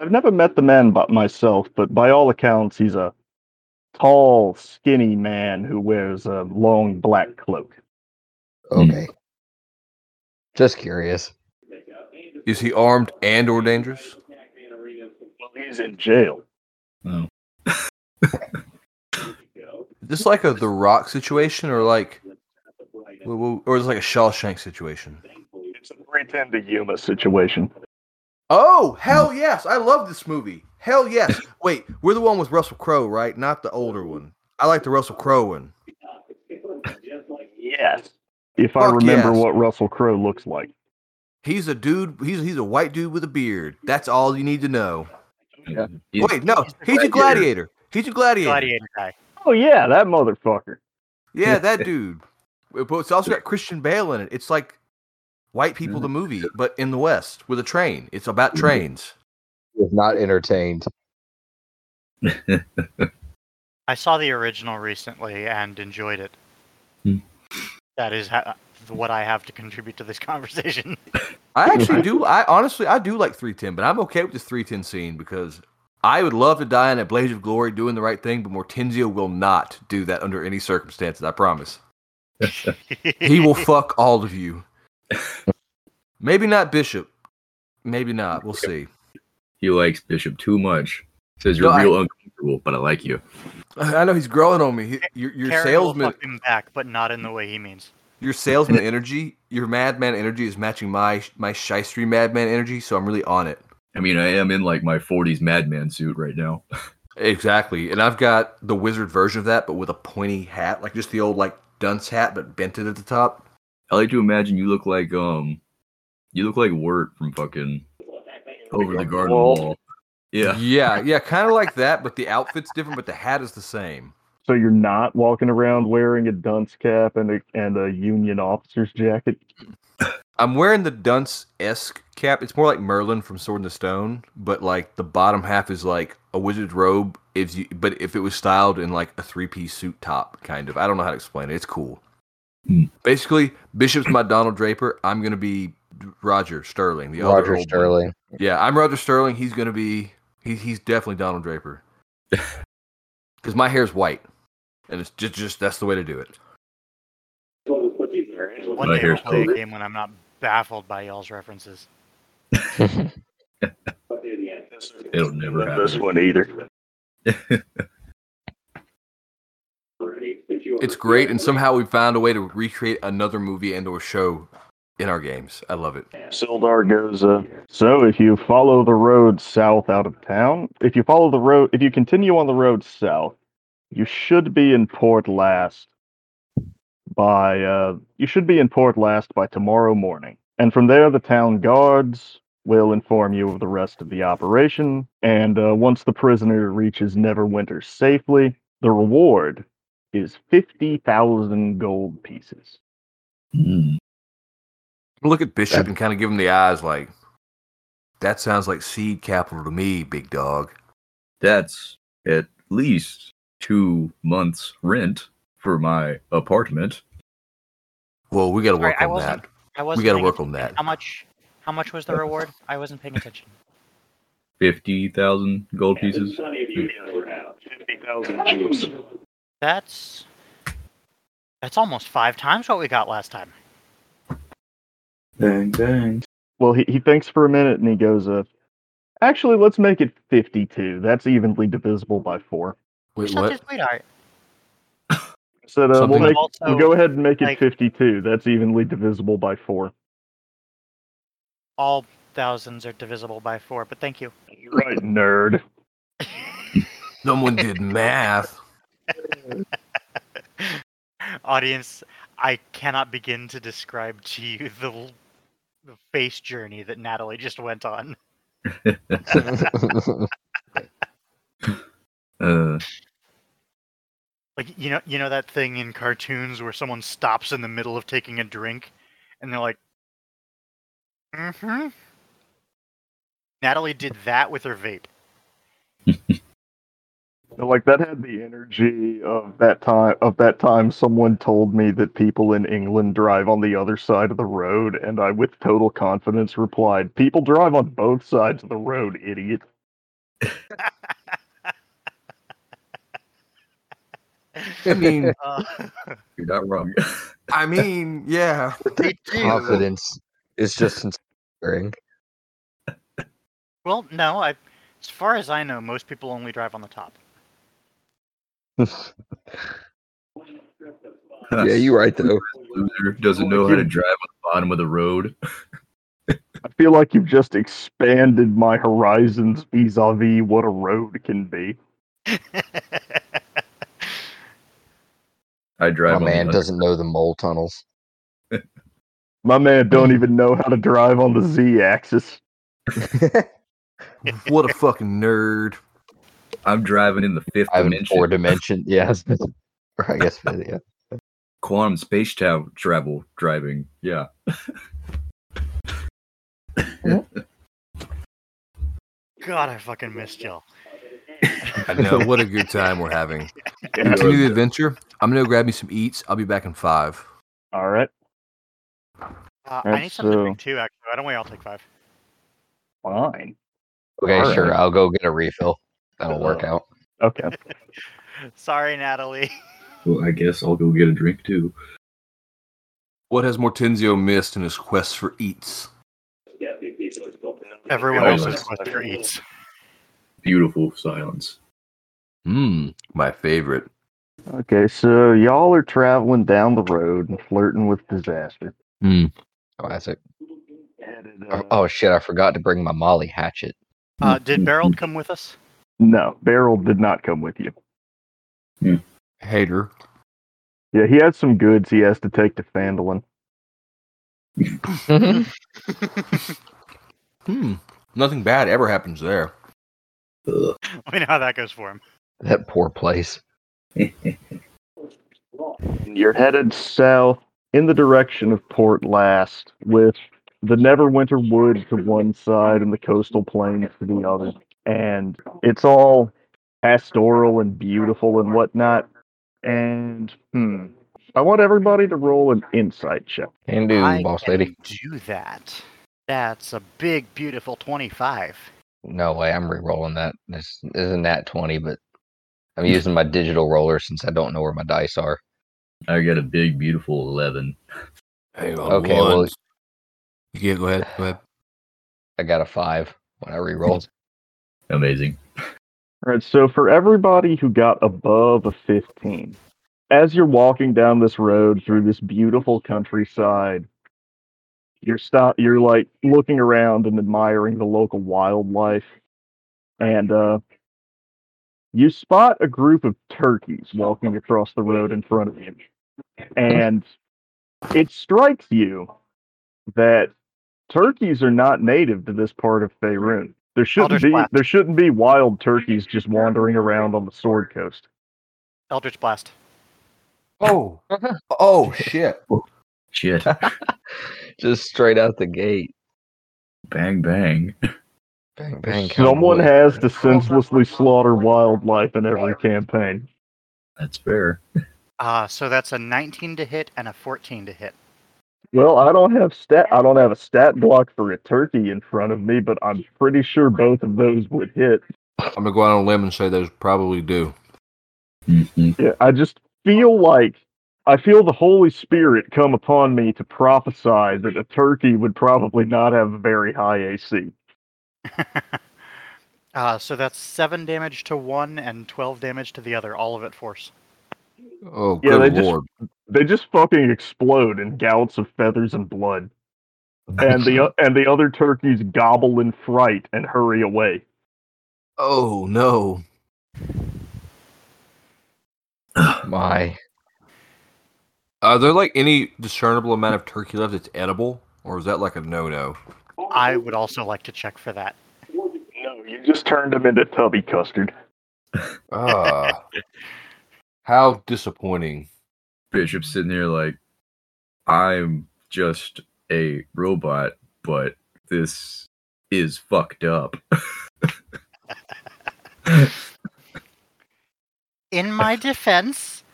I've never met the man but myself, but by all accounts, he's a tall, skinny man who wears a long black cloak. Hmm. Okay. Just curious. Is he armed and or dangerous? Well, he's in jail. Oh. Is this like a The Rock situation or like, w- w- or is it like a Shawshank situation? It's a pretend to Yuma situation. Oh hell yes! I love this movie. Hell yes! Wait, we're the one with Russell Crowe, right? Not the older one. I like the Russell Crowe one. Yes. If I remember yes. what Russell Crowe looks like. He's a dude. He's he's a white dude with a beard. That's all you need to know. Yeah. Wait, no, he's he's a gladiator. He's a gladiator. Gladiator guy. Oh yeah, that motherfucker. Yeah, that dude. But it's also got Christian Bale in it. It's like white people mm-hmm. the movie, but in the West with a train. It's about trains. Was not entertained. I saw the original recently and enjoyed it. Hmm. That is ha- what I have to contribute to this conversation. I actually do. I honestly, I do like 3:10, but I'm okay with this 3:10 scene because I would love to die in a blaze of glory doing the right thing, but Mortenzio will not do that under any circumstances. I promise. He will fuck all of you. Maybe not Bishop. Maybe not. We'll see. He likes Bishop too much. Says you're No, I- real uncomfortable, but I like you. I know he's growing on me. He- Your, your Karen will salesman, fuck him back, but not in the way he means. your salesman energy, your madman energy is matching my my shystery madman energy. So I'm really on it. I mean, I am in like my 40s madman suit right now. Exactly. And I've got the wizard version of that, but with a pointy hat, like just the old like dunce hat, but bented at the top. I like to imagine you look like um, you look like Wirt from fucking Over the Garden Wall. Wall. Yeah, Yeah, yeah, kind of like that, but the outfit's different, but the hat is the same. So you're not walking around wearing a dunce cap and a and a Union officer's jacket. I'm wearing the dunce esque cap. It's more like Merlin from Sword in the Stone, but like the bottom half is like a wizard's robe. If you, but if it was styled in like a three piece suit top, kind of. I don't know how to explain it. It's cool. Hmm. Basically, Bishop's my Donald Draper. I'm gonna be Roger Sterling, the other Roger old one. Sterling. Yeah, I'm Roger Sterling. He's gonna be. He, he's definitely Donald Draper. Because my hair's white, and it's just just that's the way to do it. One My day we'll play a game when I'm not baffled by y'all's references. it'll never happen. this one either. It's great, and somehow we found a way to recreate another movie and/or show in our games. I love it. Sildar goes, uh, so if you follow the road south out of town, if you follow the road, if you continue on the road south, you should be in Port Llast by, uh, you should be in Port Llast by tomorrow morning. And from there, the town guards will inform you of the rest of the operation. And uh, once the prisoner reaches Neverwinter safely, the reward is 50,000 gold pieces. Mm. Look at Bishop That- and kind of give him the eyes like, that sounds like seed capital to me, big dog. That's at least two months' rent for my apartment. Well, we got to work I on wasn't- that. I wasn't. We got to work on that. How much? How much was the reward? I wasn't paying attention. Fifty thousand gold pieces. 50,000. That's that's almost five times what we got last time. Bang bang. Well, he, he thinks for a minute and he goes, uh, actually, let's make it 52. That's evenly divisible by four. Wait, Such what? is sweetheart. I uh, we'll, Something- make, Also, we'll go ahead and make it like- 52. That's evenly divisible by four. All thousands are divisible by four, but thank you. You're right, nerd. Someone did math. Audience, I cannot begin to describe to you the face journey that Natalie just went on. Uh, Like you know, you know that thing in cartoons where someone stops in the middle of taking a drink, and they're like, "Mm-hmm." Natalie did that with her vape. Like that had the energy of that time. Of that time, someone told me that people in England drive on the other side of the road, and I, with total confidence, replied, "People drive on both sides of the road, idiot." I mean, Uh, You're not wrong. I mean, yeah. Confidence is just inspiring. Well, no. I, as far as I know, most people only drive on the top. Yeah, you're right though. Loser doesn't know how to drive on the bottom of the road. I feel like you've just expanded my horizons vis-a-vis what a road can be. I drive My on man under- doesn't know the mole tunnels. My man don't even know how to drive on the z-axis. What a fucking nerd. I'm driving in the fifth I have dimension. four dimension. Yes. or I guess yeah. Quantum space tra- travel driving. Yeah. God, I fucking missed y'all. I know. What a good time we're having. Continue the adventure. I'm gonna go grab me some eats. I'll be back in five. All right, Uh, I need something to drink too. Actually, I don't wait. I'll take five. fine. Okay, All sure. right. I'll go get a refill. That'll work out. Okay. Sorry, Natalie. Well, I guess I'll go get a drink too. What has Mortenzio missed in his quest for eats? Everyone Silence. else's quest for eats. Beautiful silence. Hmm, my favorite. Okay, so y'all are traveling down the road and flirting with disaster. Hmm. Classic. Headed, Oh, uh, oh shit! I forgot to bring my Molly hatchet. Uh, did Beryl come with us? No, Beryl did not come with you. Hater. Yeah, he has some goods he has to take to Phandalin. Hmm. Nothing bad ever happens there. Ugh. we know how that goes for him. that poor place. You're headed south in the direction of Port Llast, with the Neverwinter Wood to one side and the coastal plains to the other. And it's all pastoral and beautiful and whatnot. And hmm, I want everybody to roll an insight check. Can do, I boss can lady. do that. That's a big, beautiful 25. No way. I'm re-rolling that. This isn't that twenty, but I'm using my digital roller since I don't know where my dice are. I got a big, beautiful 11. Hang on. Okay, well- one. Yeah, go ahead. Go ahead. I got a five when I re-rolled. Amazing. All right, so for everybody who got above a 15, as you're walking down this road through this beautiful countryside, you're stop you're like looking around and admiring the local wildlife. And uh you spot a group of turkeys walking across the road in front of you. And it strikes you that turkeys are not native to this part of Faerun. There shouldn't Eldritch be Blast. there shouldn't be wild turkeys just wandering around on the Sword Coast. Eldritch Blast. Oh. oh shit. Shit. Just straight out the gate. bang, bang. Bang bang. count Someone has to senselessly slaughter wildlife in every campaign. That's fair. Uh, so that's a 19 to hit and a 14 to hit. Well, I don't have stat I don't have a stat block for a turkey in front of me, but I'm pretty sure both of those would hit. I'm gonna go out on a limb and say those probably do. Mhm. Yeah, I just feel like I feel the Holy Spirit come upon me to prophesy that a turkey would probably not have a very high AC. Uh, so that's 7 damage to one and 12 damage to the other, all of it force. Oh, Yeah, good they just- lord. They just fucking explode in gouts of feathers and blood. And the and the other turkeys gobble in fright and hurry away. Oh no. My Are there like any discernible amount of turkey left that's edible, or is that like a no-no? I would also like to check for that. No, you just turned them into tubby custard. Ah, how disappointing. Bishop's sitting there like, I'm just a robot, but this is fucked up. In my defense,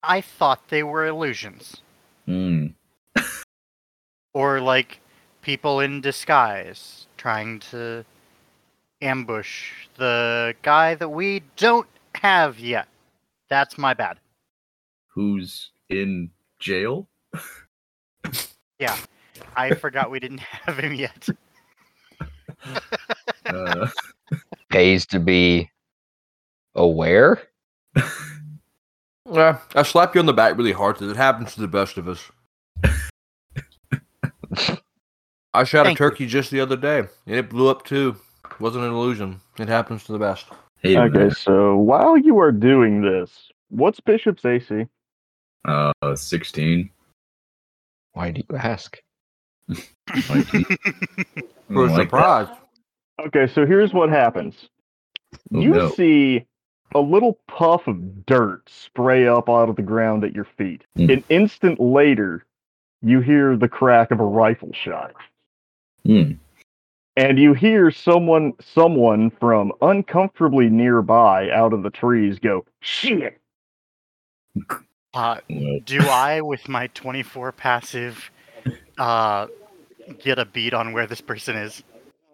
I thought they were illusions. Mm. Or like people in disguise trying to ambush the guy that we don't have yet. That's my bad. Who's in jail? Yeah, I forgot we didn't have him yet. Uh, Pays to be aware. Yeah, I slap you on the back really hard because it happens to the best of us. I shot Thank a you. turkey just the other day, and it blew up too. Wasn't an illusion. It happens to the best. hey, Okay, man. so while you are doing this, what's Bishop's AC? Uh, 16. Why do you ask? Like, For a like surprise. Okay, so here's what happens. Oh, you no. see a little puff of dirt spray up out of the ground at your feet. Hmm. An instant later, you hear the crack of a rifle shot. Hmm. And you hear someone someone from uncomfortably nearby out of the trees go, shit. Uh, do I, with my 24 passive, uh, get a beat on where this person is?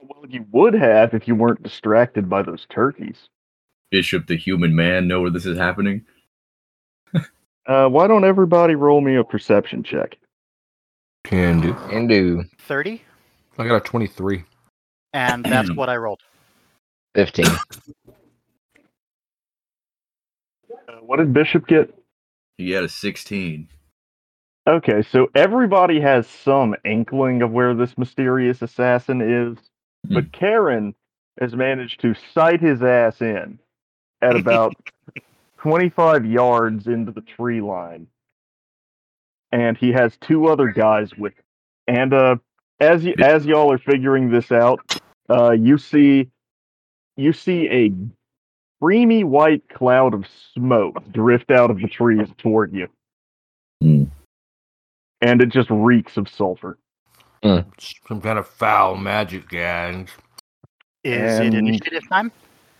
Well, you would have if you weren't distracted by those turkeys. Bishop, the human man, know where this is happening? Uh, why don't everybody roll me a perception check? Can do. Can do 30? I got a 23. And that's what I rolled. 15. Uh, what did Bishop get? He had a 16. Okay, so everybody has some inkling of where this mysterious assassin is, but Kharon has managed to sight his ass in at about 25 yards into the tree line. And he has two other guys with him. And uh as y- as y'all are figuring this out, uh you see you see a creamy white cloud of smoke drift out of the trees toward you. Hmm. And it just reeks of sulfur. Some kind of foul magic, gang. Is it initiative time?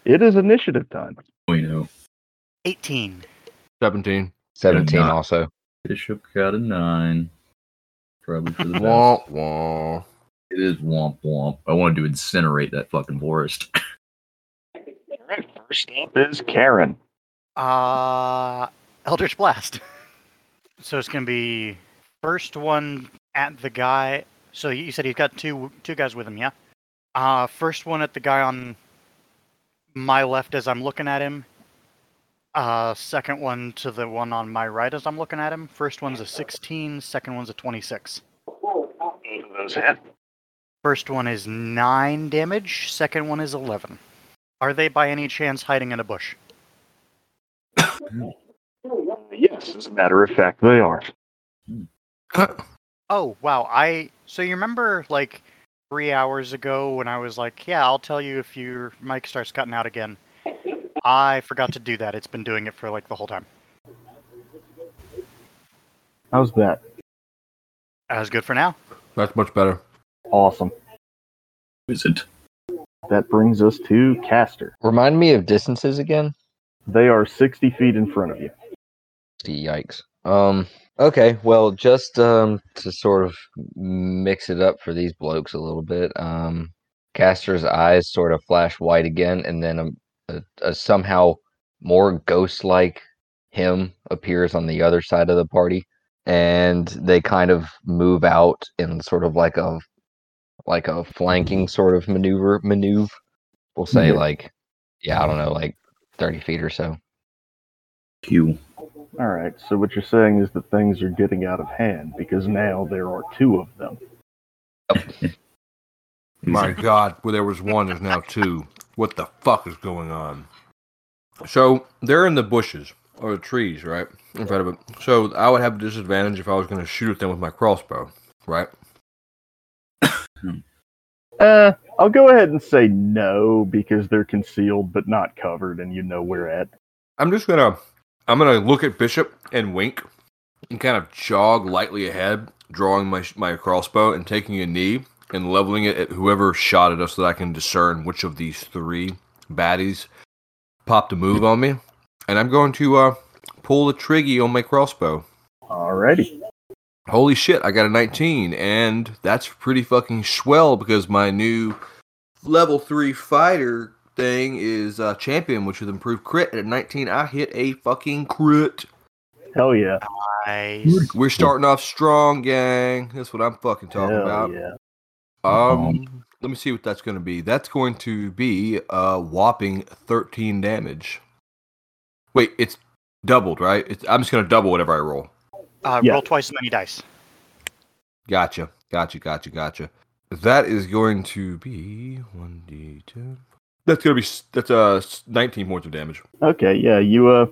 It is initiative time. We know. 18. 17. 17 also. Bishop got a 9. Probably for the best. Wah, wah. It is womp womp. I wanted to incinerate that fucking forest. First up is Kharon. Uh, Eldritch Blast. So it's gonna be first one at the guy. So you said he's got two two guys with him, yeah? Uh, first one at the guy on my left as I'm looking at him. Uh, second one to the one on my right as I'm looking at him. First one's a 16. Second one's a 26. Both of those hit. First one is nine damage. Second one is 11. Are they by any chance hiding in a bush? Yes, as a matter of fact, they are. Oh wow! I so you remember like three hours ago when I was like, "Yeah, I'll tell you if your mic starts cutting out again." I forgot to do that. It's been doing it for like the whole time. How's that? That was good for now. That's much better. Awesome. Is it? That brings us to Castor. Remind me of distances again. They are 60 feet in front of you. Yikes. Um. Okay. Well, just um to sort of mix it up for these blokes a little bit. Um, Castor's eyes sort of flash white again, and then a, a, a somehow more ghost-like him appears on the other side of the party, and they kind of move out in sort of like a like a flanking sort of maneuver maneuver. We'll say Yeah. like, yeah, I don't know, like thirty feet or so. Q. All right, so what you're saying is that things are getting out of hand because now there are two of them. My God, where there was one, there's now two. What the fuck is going on? So they're in the bushes or the trees, right in front of it. So I would have a disadvantage if I was going to shoot at them with my crossbow, right? Uh, I'll go ahead and say no because they're concealed but not covered, and you know where at. I'm just gonna, I'm gonna look at Bishop and wink, and kind of jog lightly ahead, drawing my my crossbow and taking a knee and leveling it at whoever shot at us, so that I can discern which of these three baddies popped a move on me, and I'm going to uh, pull the trigger on my crossbow. Alrighty. Holy shit, I got a 19, and that's pretty fucking swell because my new level three fighter thing is uh, champion, which with improved crit. And at 19, I hit a fucking crit. Hell yeah. Nice. We're starting off strong, gang. That's what I'm fucking talking Hell about. yeah. Um, let me see what that's going to be. That's going to be a whopping 13 damage. Wait, it's doubled, right? It's, I'm just going to double whatever I roll. Uh, Yeah. Roll twice as many dice. Gotcha, gotcha, gotcha, gotcha. That is going to be one d ten. That's gonna be that's uh 19 points of damage. Okay, yeah, you uh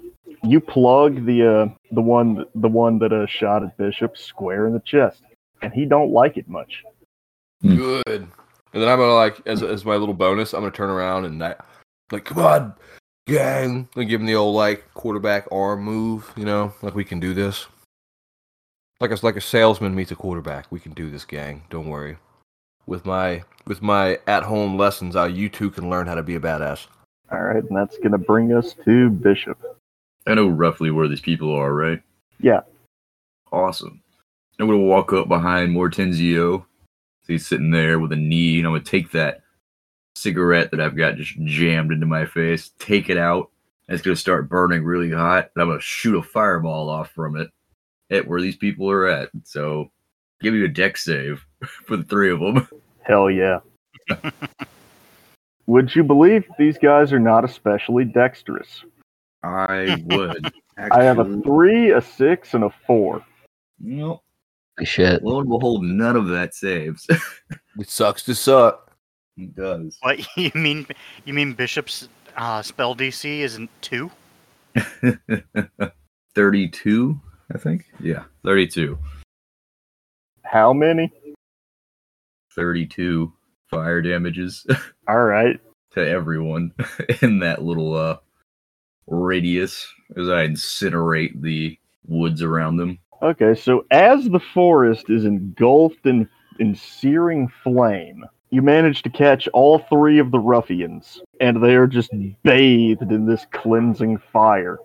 you plug the uh the one the one that uh shot at Bishop square in the chest. And he don't like it much. Hmm. Good. And then I'm gonna like as as my little bonus, I'm gonna turn around and that like come on, gang, and give him the old like quarterback arm move. You know, like we can do this. Like it's like a salesman meets a quarterback. We can do this, gang. Don't worry. With my with my at home lessons, uh, you two can learn how to be a badass. Alright, and that's gonna bring us to Bishop. I know roughly where these people are, right? Yeah. Awesome. I'm gonna walk up behind Mortenzio. He's sitting there with a knee, and I'm gonna take that cigarette that I've got just jammed into my face, take it out, and it's gonna start burning really hot, and I'm gonna shoot a fireball off from it at where these people are at. So give you a Dex save for the three of them. Hell yeah. Would you believe these guys are not especially dexterous? I would. I have a three, a six, and a four. Well, Holy Shit. lo and behold, none of that saves. It sucks to suck. it does. What you mean? You mean Bishop's uh, spell DC isn't two? 32, I think. Yeah, 32. How many? 32 fire damages Alright. to everyone in that little uh radius as I incinerate the woods around them. Okay, so as the forest is engulfed in, in searing flame, you manage to catch all three of the ruffians, and they are just bathed in this cleansing fire.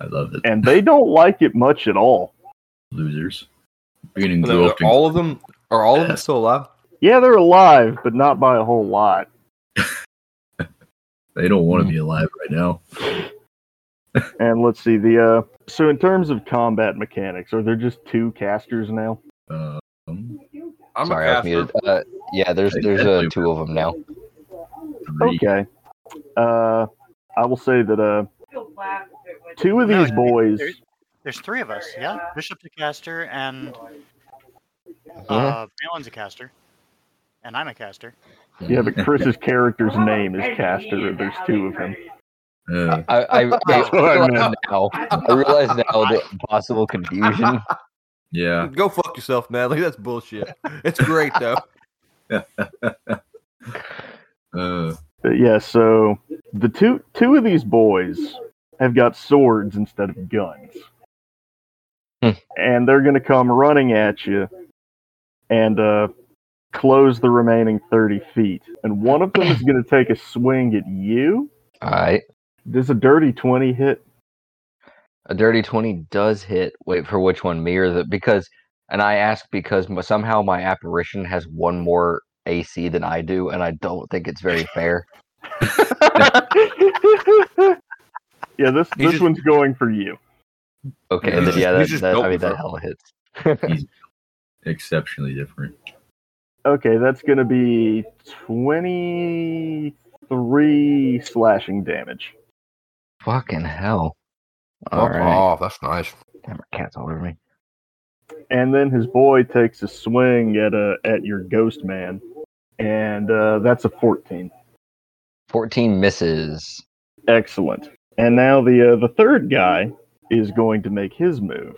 I love it. And they don't like it much at all. Losers. Being And then all of them are all of them still alive. Yeah, they're alive, but not by a whole lot. they don't want to be alive right now. And let's see the uh so in terms of combat mechanics, are there just two casters now? Um, I'm Sorry, a I was caster. muted. Uh, yeah, there's there's uh, two of them now. three. Okay. Uh I will say that uh two of No, these boys there's- There's three of us. Yeah, Bishop's a caster, and uh, Mahlon's a caster, and I'm a caster. Yeah, but Chris's character's name is Castor, and there's two of him. Uh, I, I, I, I realize now. I realize now the possible confusion. yeah. Go fuck yourself, Natalie. That's bullshit. It's great though. Uh, But yeah, so the two two of these boys have got swords instead of guns. Hmm. And they're gonna come running at you and uh close the remaining thirty feet. And one of them is gonna take a swing at you. All right. Does a dirty twenty hit? A dirty 20 does hit. Wait for which one, me or the. Because, and I ask because somehow my apparition has one more AC than I do, and I don't think it's very fair. yeah, this He this just- one's going for you. Okay, He's then, just- yeah, that, he's just that, built I mean, that for- hella hits. exceptionally different. Okay, that's gonna be twenty three slashing damage. Fucking hell. All Fuck right. off. That's nice. Damn, my cat's all over me. and then his boy takes a swing at a at your ghost man, and uh, that's a fourteen. 14 misses. Excellent. And now the uh, the third guy is going to make his move,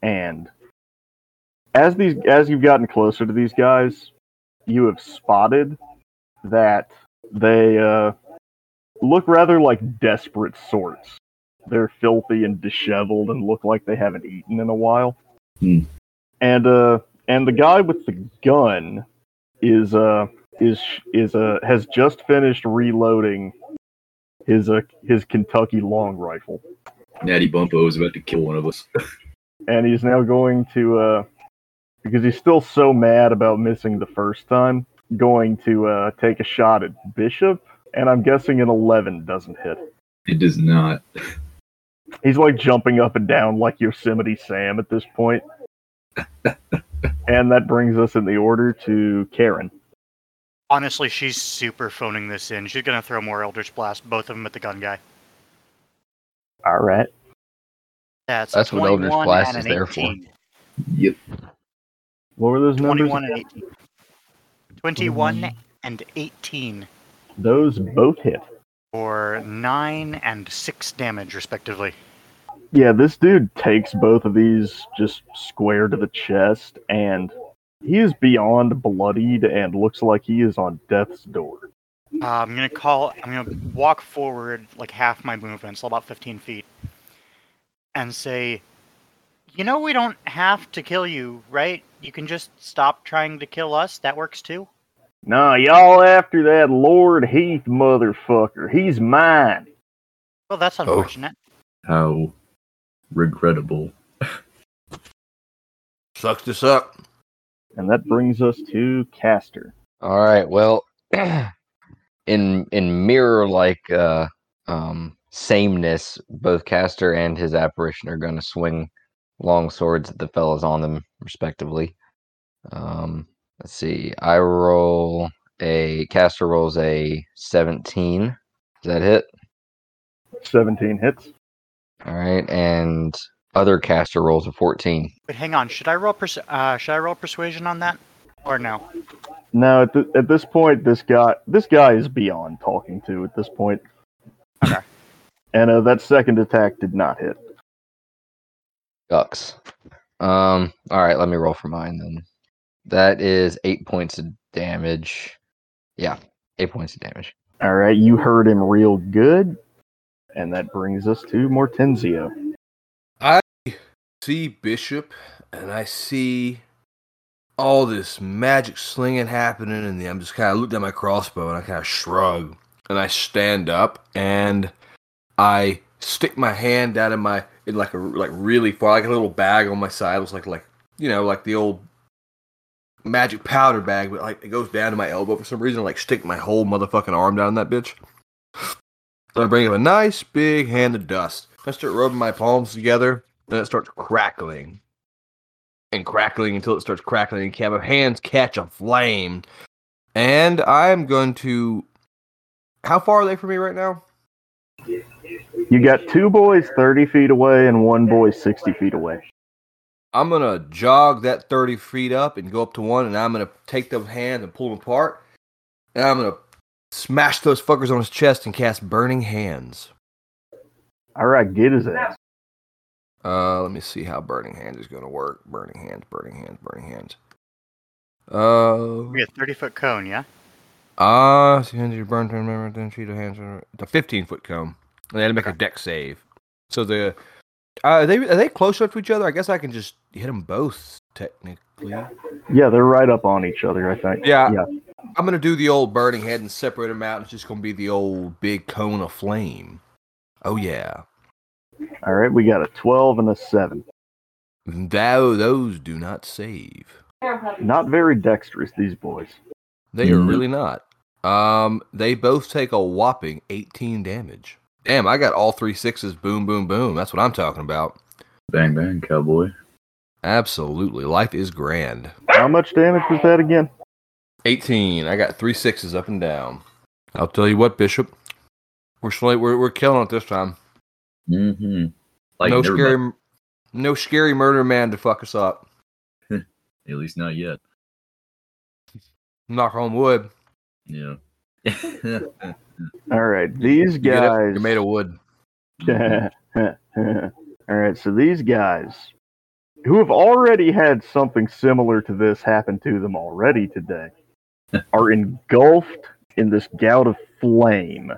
and as these as you've gotten closer to these guys, you have spotted that they uh, look rather like desperate sorts. They're filthy and disheveled and look like they haven't eaten in a while. Hmm. And uh, and the guy with the gun is uh is is uh has just finished reloading his uh his Kentucky long rifle, Natty Bumppo is about to kill one of us. and he's now going to uh because he's still so mad about missing the first time. going to uh, take a shot at Bishop, and I'm guessing an 11 doesn't hit. It does not. He's like jumping up and down like Yosemite Sam at this point. and that brings us in the order to Kharon. Honestly, she's super phoning this in. She's gonna throw more Eldritch Blast, both of them at the gun guy. All right. That's, That's what Eldritch 21 Blast and is an there for. 18. Yep. What were those numbers? 21 and 18. 21 and 18 Those both hit. for 9 and 6 damage, respectively. Yeah, this dude takes both of these just square to the chest, and he is beyond bloodied and looks like he is on death's door. Uh, I'm gonna call. I'm gonna walk forward like half my movement, so about 15 feet, and say, "You know, we don't have to kill you, right? You can just stop trying to kill us. That works too." Nah, y'all after that Lord Heath motherfucker. He's mine. Well, that's unfortunate. How regrettable. Sucks to suck. And that brings us to Castor. All right. Well, in in mirror like uh, um, sameness, both Castor and his apparition are going to swing long swords at the fellas on them, respectively. Um, let's see. I roll a Castor rolls a seventeen. Does that hit? 17 hits. All right, and other Castor rolls a fourteen. But hang on, should I roll? Pers- uh, should I roll persuasion on that, or no? No, at, th- at this point, this guy this guy is beyond talking to at this point. Okay. And uh, that second attack did not hit. Ducks. Um. All right. Let me roll for mine then. That is eight points of damage. Yeah, eight points of damage. All right, you heard him real good. And that brings us to Mortenzio. See Bishop and I see all this magic slinging happening, and I'm just kind of looked at my crossbow and I kind of shrug and I stand up and I stick my hand down in my in like a like really far like a little bag on my side. It was like like you know like the old magic powder bag, but like it goes down to my elbow for some reason. I, like stick my whole motherfucking arm down that bitch. I bring up a nice big hand of dust. I start rubbing my palms together, and it starts crackling and crackling until it starts crackling. And my hands catch a flame, and I'm going to. How far are they from me right now? You got two boys 30 feet away and one boy 60 feet away. I'm gonna jog that 30 feet up and go up to one, and I'm gonna take those hands and pull them apart, and I'm gonna smash those fuckers on his chest and cast Burning Hands. All right, get his ass. Uh, let me see how Burning Hand is gonna work. Burning Hands, Burning Hands, Burning Hands. Uh, We got 30 foot cone, yeah. ah, see hands you burn to remember then sheet of hands. The 15 foot cone. And they had to make a Dex save. So the uh, are they are they close up to each other? I guess I can just hit them both technically. Yeah, they're right up on each other, I think. Yeah. Yeah. I'm gonna do the old burning head and separate them out. It's just gonna be the old big cone of flame. Oh yeah. All right, we got a 12 and a 7. Thou those do not save. Not very dexterous, these boys. They are Mhm. really not. Um, they both take a whopping 18 damage. Damn, I got all three sixes. Boom, boom, boom. That's what I'm talking about. Bang bang, cowboy. Absolutely, life is grand. How much damage was that again? 18. I got three sixes up and down. I'll tell you what, Bishop. We're sli- we're we're killing it this time. Mm-hmm. Like no scary, mind. no scary murder man to fuck us up. At least not yet. Knock on wood. Yeah. All right, these You get it? guys. You're made of wood. All right, so these guys who have already had something similar to this happen to them already today are engulfed in this gout of flame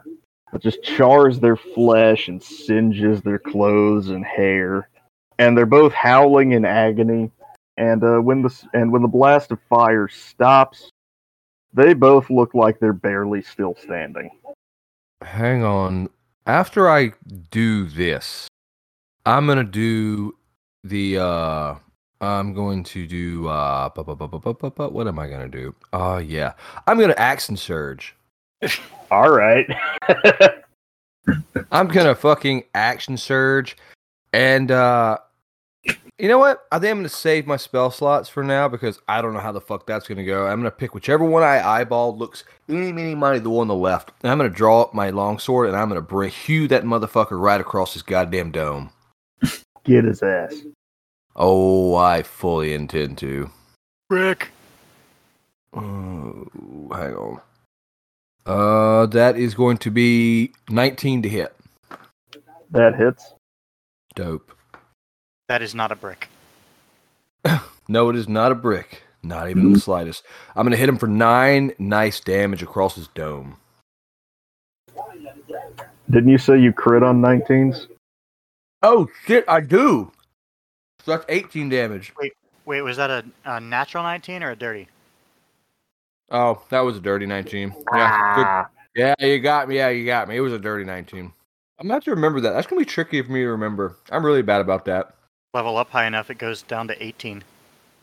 just chars their flesh and singes their clothes and hair. And they're both howling in agony. And uh, when the and when the blast of fire stops, they both look like they're barely still standing. Hang on. After I do this, I'm gonna do the uh I'm going to do uh bu- bu- bu- what am I gonna do? Oh yeah. I'm gonna action surge. All right. I'm gonna fucking action surge. And uh you know what? I think I'm gonna save my spell slots for now because I don't know how the fuck that's gonna go. I'm gonna pick whichever one I eyeball looks any meeny money the one on the left. And I'm gonna draw up my longsword and I'm gonna bring hew that motherfucker right across his goddamn dome. Get his ass. Oh, I fully intend to. Rick. Oh, hang on. Uh, that is going to be 19 to hit. That hits. Dope. That is not a brick. No, it is not a brick. Not even the slightest. I'm going to hit him for nine nice damage across his dome. Didn't you say you crit on 19s? Oh, shit, I do. So that's 18 damage. Wait, was that a, a natural 19 or a dirty? Oh, that was a dirty 19. Yeah, good. Yeah, you got me. Yeah, you got me. It was a dirty 19. I'm going to have to remember that. That's going to be tricky for me to remember. I'm really bad about that. Level up high enough, it goes down to 18.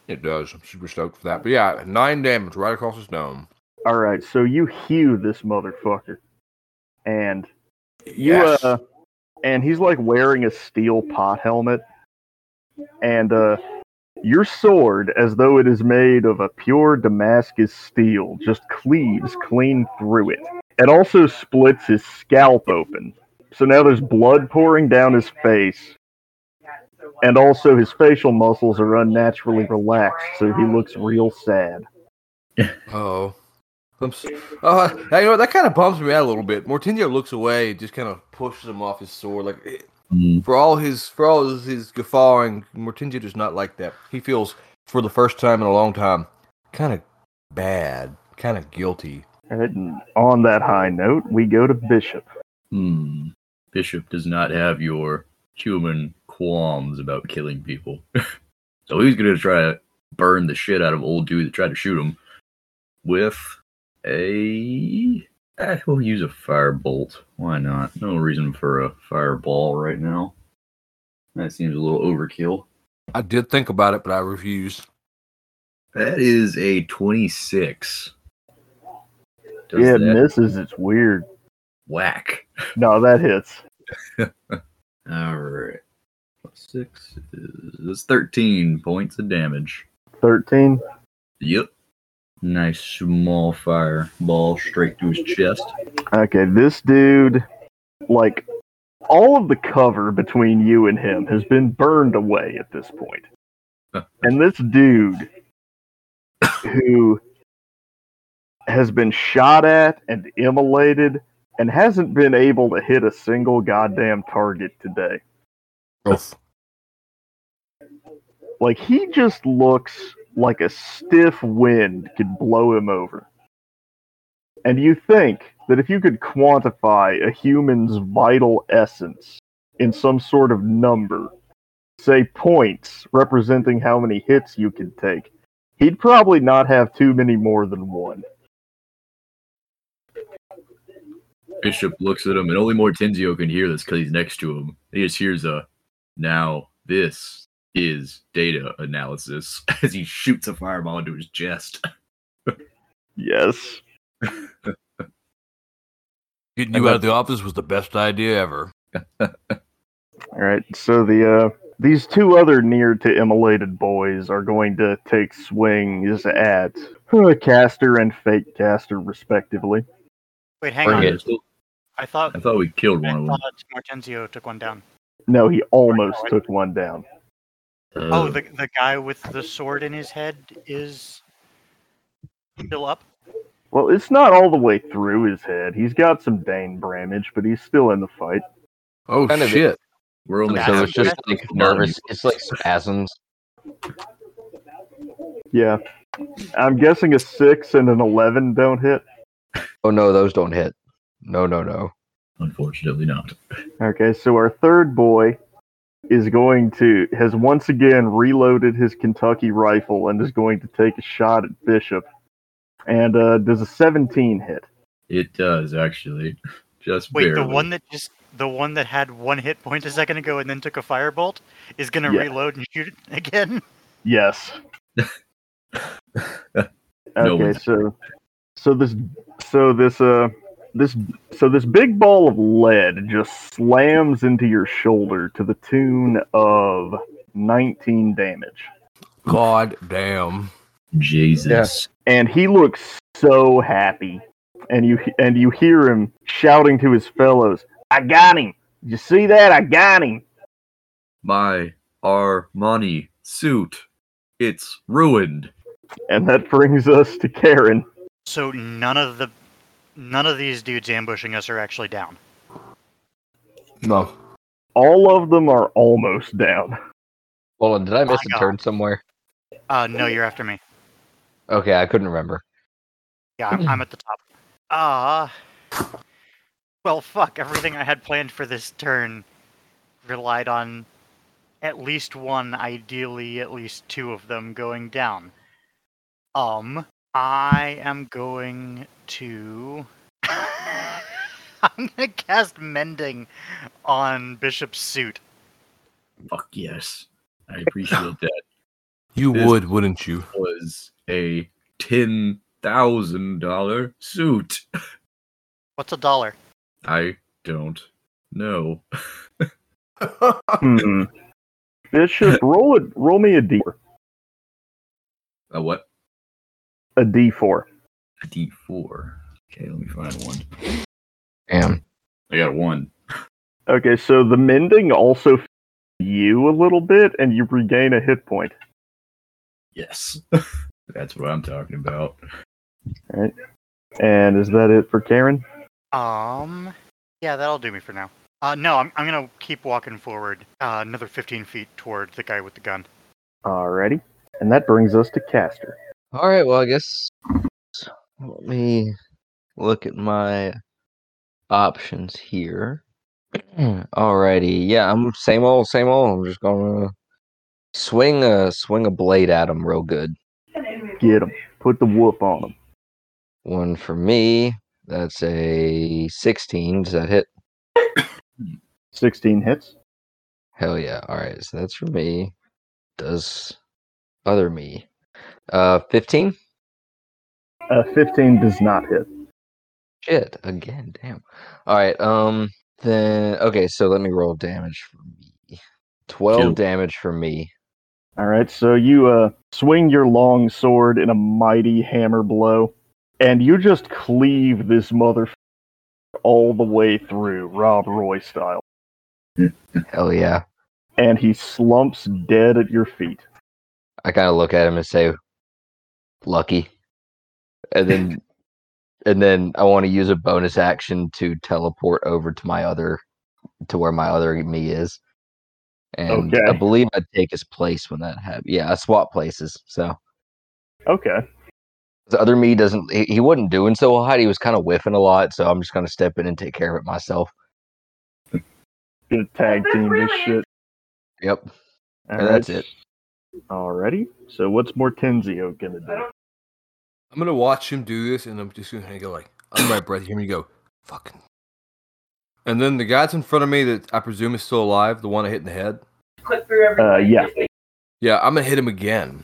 It does. I'm super stoked for that. But yeah, nine damage right across his dome. All right, so you hew this motherfucker, and you Yes. uh, and he's like wearing a steel pot helmet, and uh, your sword, as though it is made of a pure Damascus steel, just cleaves clean through it. It also splits his scalp open, so now there's blood pouring down his face. And also, his facial muscles are unnaturally relaxed, so he looks real sad. Oh. Uh, you know? That kind of bumps me out a little bit. Mortenzio looks away, just kind of pushes him off his sword. Like Mm. for all his for all his, his guffawing, Mortenzio does not like that. He feels for the first time in a long time, kind of bad, kind of guilty. And on that high note, we go to Bishop. Hmm. Bishop does not have your human qualms about killing people. so he's gonna try to burn the shit out of old dude that tried to shoot him with a eh, we'll use a firebolt. Why not? No reason for a fireball right now. That seems a little overkill. I did think about it, but I refused. That is a 26. Does yeah, it that misses. It's weird. whack. No, that hits. All right. Plus Six is 13 points of damage. 13. Yep. Nice small fireball straight to his chest. Okay, this dude, like, all of the cover between you and him has been burned away at this point. Uh, and this dude, who has been shot at and immolated and hasn't been able to hit a single goddamn target today. Oof. Like he just looks like a stiff wind could blow him over. And you think that if you could quantify a human's vital essence in some sort of number, say points representing how many hits you could take, he'd probably not have too many more than one. Bishop looks at him, and only Mortenzio can hear this because he's next to him. He just hears a, now this is data analysis as he shoots a fireball into his chest. Yes. Getting you out of the office was the best idea ever. All right. So the uh, these two other near to immolated boys are going to take swings at uh, Castor and fake Castor respectively. Wait, hang Bring on. it. I thought I thought we killed I one of them. thought Mortenzio took one down. No, he almost took one down. Oh, Uh, the the guy with the sword in his head is still up. Well, it's not all the way through his head. He's got some Dane Bramage, but he's still in the fight. Oh Kind of shit! we're only So it's just like nervous. It's like spasms. Yeah. I'm guessing a six and an eleven don't hit. Oh no, those don't hit. No, no, no. Unfortunately, not. Okay, so our third boy is going to has once again reloaded his Kentucky rifle and is going to take a shot at Bishop. And uh, does a 17 hit? It does actually, just Wait, barely. the one that just the one that had one hit point a second ago and then took a firebolt is gonna Yeah. reload and shoot it again. Yes. Okay, one's- so so this so this uh this so this big ball of lead just slams into your shoulder to the tune of 19 damage. God damn. Jesus. And he looks so happy. And you and you hear him shouting to his fellows, "I got him. You see that? I got him." My Armani suit. It's ruined. And that brings us to Kharon. So none of the none of these dudes ambushing us are actually down. No. All of them are almost down. Hold on, did I miss I a got- turn somewhere? Uh, no, you're after me. Okay, I couldn't remember. Yeah, I'm, I'm at the top. Ah. well, fuck. Everything I had planned for this turn relied on at least one, ideally at least two of them going down. Um, I am going to. I'm gonna cast Mending on Bishop's suit. Fuck yes. I appreciate that. You This- would, wouldn't you? It was a ten thousand dollar suit. What's a dollar? I don't know. Hmm. Bishop, roll it. Roll me a d. A what? A d4. A D four. Okay, let me find one. Damn. I got one. Okay, so the mending also you a little bit, and you regain a hit point. Yes. That's what I'm talking about. And is that it for Kharon? Um, yeah, that'll do me for now. Uh, no, I'm, I'm gonna keep walking forward, uh, another 15 feet toward the guy with the gun. Alrighty. And that brings us to Castor. All right, well, I guess let me look at my options here. Alrighty, yeah, I'm same old, same old. I'm just gonna swing a swing a blade at him real good. Get him. Put the whoop on him. One for me. That's a 16. Does that hit? 16 hits. Hell yeah. All right, so that's for me. Does other me. Uh 15? Uh, 15 does not hit. Shit, again, damn. All right, um then okay, so let me roll damage for me. 12 Kill. damage for me. Alright, so you uh, swing your long sword in a mighty hammer blow, and you just cleave this mother all the way through, Rob Roy style. Hell yeah. And he slumps dead at your feet. I kind of look at him and say, "Lucky," and then, and then I want to use a bonus action to teleport over to my other, to where my other me is, and I believe I take his place when that happens. Yeah, I swap places. So Okay. the other me doesn't. He, he wasn't doing so hot. He was kind of whiffing a lot. So I'm just gonna step in and take care of it myself. Gonna tag team this shit. Yep. Alright. that's it. Alrighty. So what's Mortenzio gonna do? I'm gonna watch him do this, and I'm just gonna go like under my breath. Hear me go, fucking. And then the guy's in front of me that I presume is still alive, the one I hit in the head. Uh, yeah. Yeah, I'm gonna hit him again.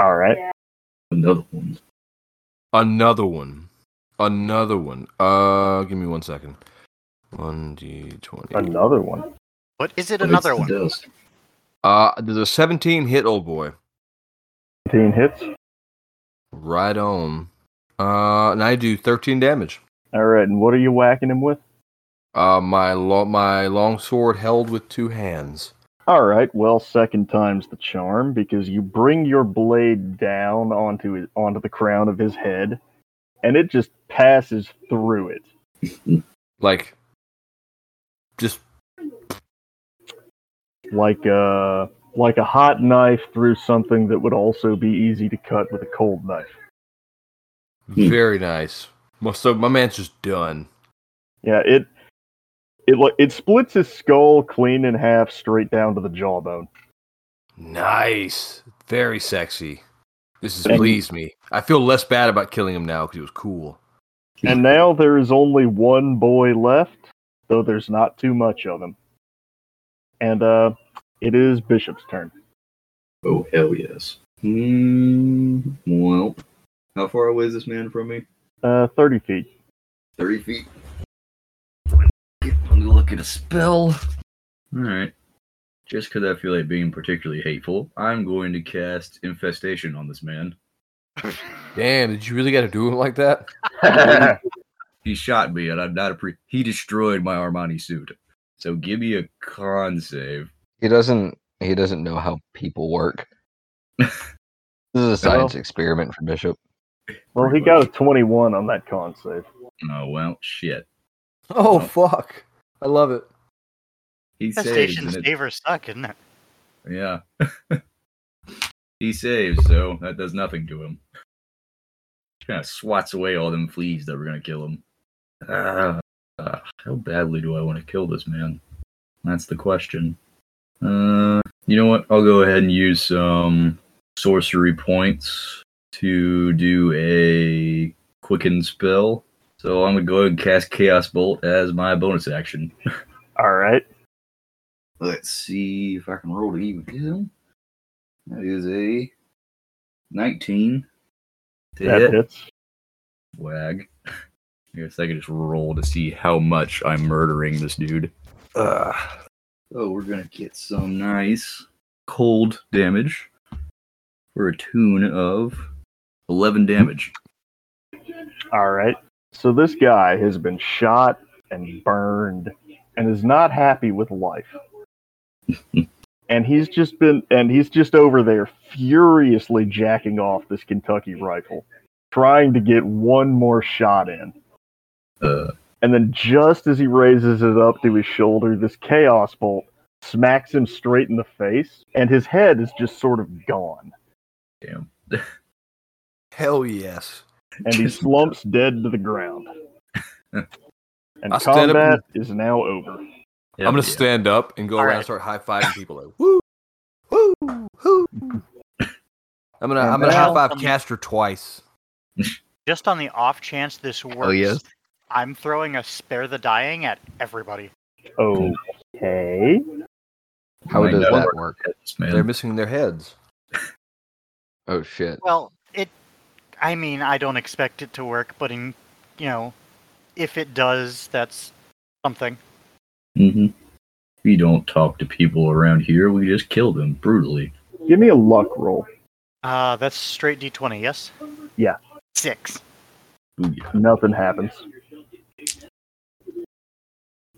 Alright. Another one. Another one. Another one. Uh, give me one second. One d twenty. Another one. What is it? Another it's one? the dust. Uh, there's a 17 hit, old boy. 15 hits. Right on. Uh, and I do 13 damage. Alright, and what are you whacking him with? Uh, my lo- my long sword held with two hands. Alright, well, second time's the charm because you bring your blade down onto his, onto the crown of his head, and it just passes through it. Like, just like a like a hot knife through something that would also be easy to cut with a cold knife. Hmm. very nice. Well, So my man's just done. Yeah, it it li- it splits his skull clean in half straight down to the jawbone. Nice. Very sexy. This has pleased me. I feel less bad about killing him now because it was cool. And now there is only one boy left, though there's not too much of him. And uh it is Bishop's turn. Oh hell yes. Hmm. Well, how far away is this man from me? Uh, 30 feet. Thirty feet. Let me look at a spell. All right. Just because I feel like being particularly hateful, I'm going to cast infestation on this man. Damn, did you really got to do him like that? He shot me, and I'm not a pre. He destroyed my Armani suit. So give me a con save. He doesn't. He doesn't know how people work. this is a science experiment for Bishop. well, he got a 21 on that con save. Oh well, shit. Oh, fuck. I love it. He saves. Infestation and suck, isn't it? Yeah. he saves, so that does nothing to him. Kind of swats away all them fleas that were gonna kill him. Ah, ah, how badly do I want to kill this man? That's the question. Uh, you know what? I'll go ahead and use some sorcery points to do a quicken spell. So I'm gonna go ahead and cast Chaos Bolt as my bonus action. All right. Let's see if I can roll to even him. That is a 19 to That hit. hits. Wag. I guess I could just roll to see how much I'm murdering this dude. Uh, so we're gonna get some nice cold damage for a tune of 11 damage. All right. So this guy has been shot and burned and is not happy with life. and he's just been and he's just over there furiously jacking off this Kentucky rifle, trying to get one more shot in. Uh, And then just as he raises it up to his shoulder, this chaos bolt smacks him straight in the face, and his head is just sort of gone. damn. Hell yes. And he slumps dead to the ground. And I'll stand up combat is now over. I'm gonna yeah. stand up and go All around right. and start high fiving people like woo, woo, woo. I'm gonna And I'm gonna now- high five Castor twice. Just on the off chance this works, Oh yes. I'm throwing a spare the dying at everybody. Okay. How Might does that work. work? This man. They're missing their heads. Oh shit. Well, it. I mean, I don't expect it to work, but in, you know, if it does, that's something. Mm hmm We don't talk to people around here. We just kill them brutally. Give me a luck roll. Uh, that's straight d20, yes? Yeah. Six. Booyah. Nothing happens.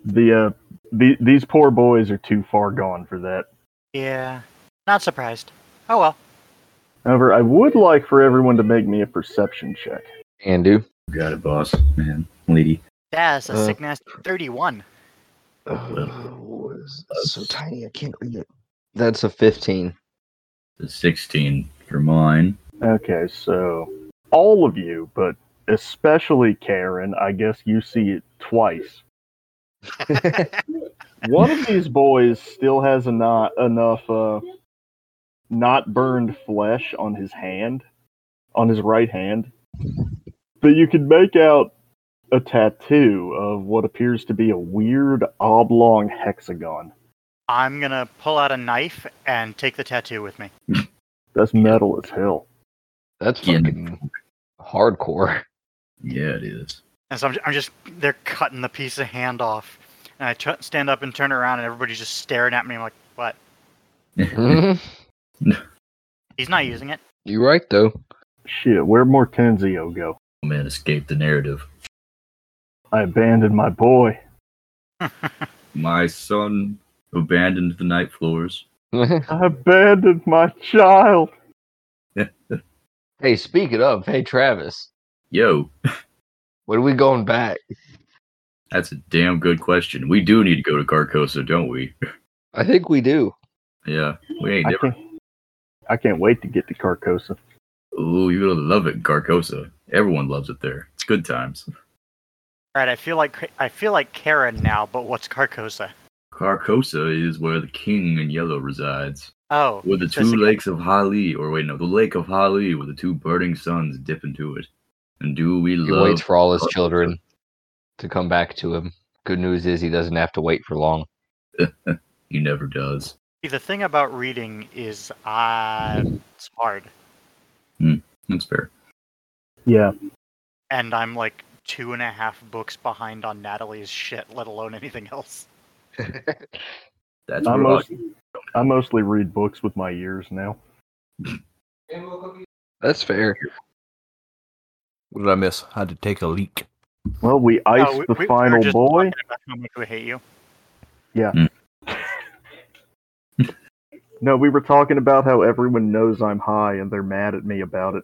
The uh, the, these poor boys are too far gone for that. Yeah. Not surprised. Oh well. However, I would like for everyone to make me a perception check. Can do. Got it, boss. Man, lady. That's a Uh, sick nasty 31. Oh, it's so tiny I can't read it. That's a 15. The 16 for mine. Okay, so all of you, but especially Kharon, I guess you see it twice. One of these boys still has a not enough uh, not burned flesh on his hand, on his right hand, but you can make out a tattoo of what appears to be a weird oblong hexagon. I'm gonna pull out a knife and take the tattoo with me. That's metal as hell. That's Yeah. fucking hardcore. Yeah, it is. And so I'm, I'm just, they're cutting the piece of hand off. And I stand up and turn around, and everybody's just staring at me. I'm like, what? Mhm. He's not using it. You're right though. Shit, where'd Mortenzio go? Man, escape the narrative. I abandoned my boy. My son abandoned the night floors. I abandoned my child. hey, speaking of, hey Travis, Yo, when are we going back? that's a damn good question. We do need to go to Carcosa, don't we? I think we do. Yeah, we ain't I can't, I can't wait to get to Carcosa. Ooh, you're gonna love it Carcosa. Everyone loves it there. It's good times. All right, I feel like I feel like Kharon now, but what's Carcosa? Carcosa is where the king in yellow resides. Oh, Where the two lakes of Hali, or wait, no, the lake of Hali, where the two burning suns dip into it. And do we He love? waits for all his children to come back to him. Good news is he doesn't have to wait for long. He never does. See, the thing about reading is, uh, it's hard, That's fair. Yeah. and I'm like two and a half books behind on Natalie's shit, let alone anything else. That's I, what most, I mostly read books with my ears now. That's fair. What did I miss? I had to take a leak. Well, we iced Oh, we- the we- we final just boy. talking about how much we hate you. Yeah. No, we were talking about how everyone knows I'm high and they're mad at me about it.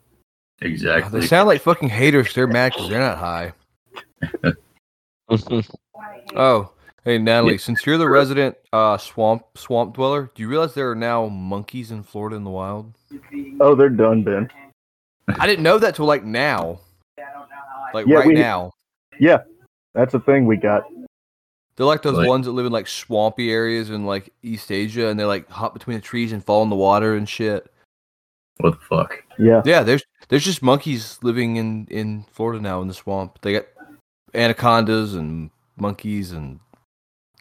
exactly. They sound like fucking haters. They're mad because they're not high. Oh, hey Natalie, since you're the resident uh, swamp swamp dweller, do you realize there are now monkeys in Florida in the wild? Oh, they're done, Ben. I didn't know that till like now. Like Yeah, right we- now. Yeah, that's a thing we got. They're like those Like- ones that live in like swampy areas in like East Asia and they like hop between the trees and fall in the water and shit. what the fuck? Yeah. Yeah, there's there's just monkeys living in in Florida now in the swamp. They got anacondas and monkeys and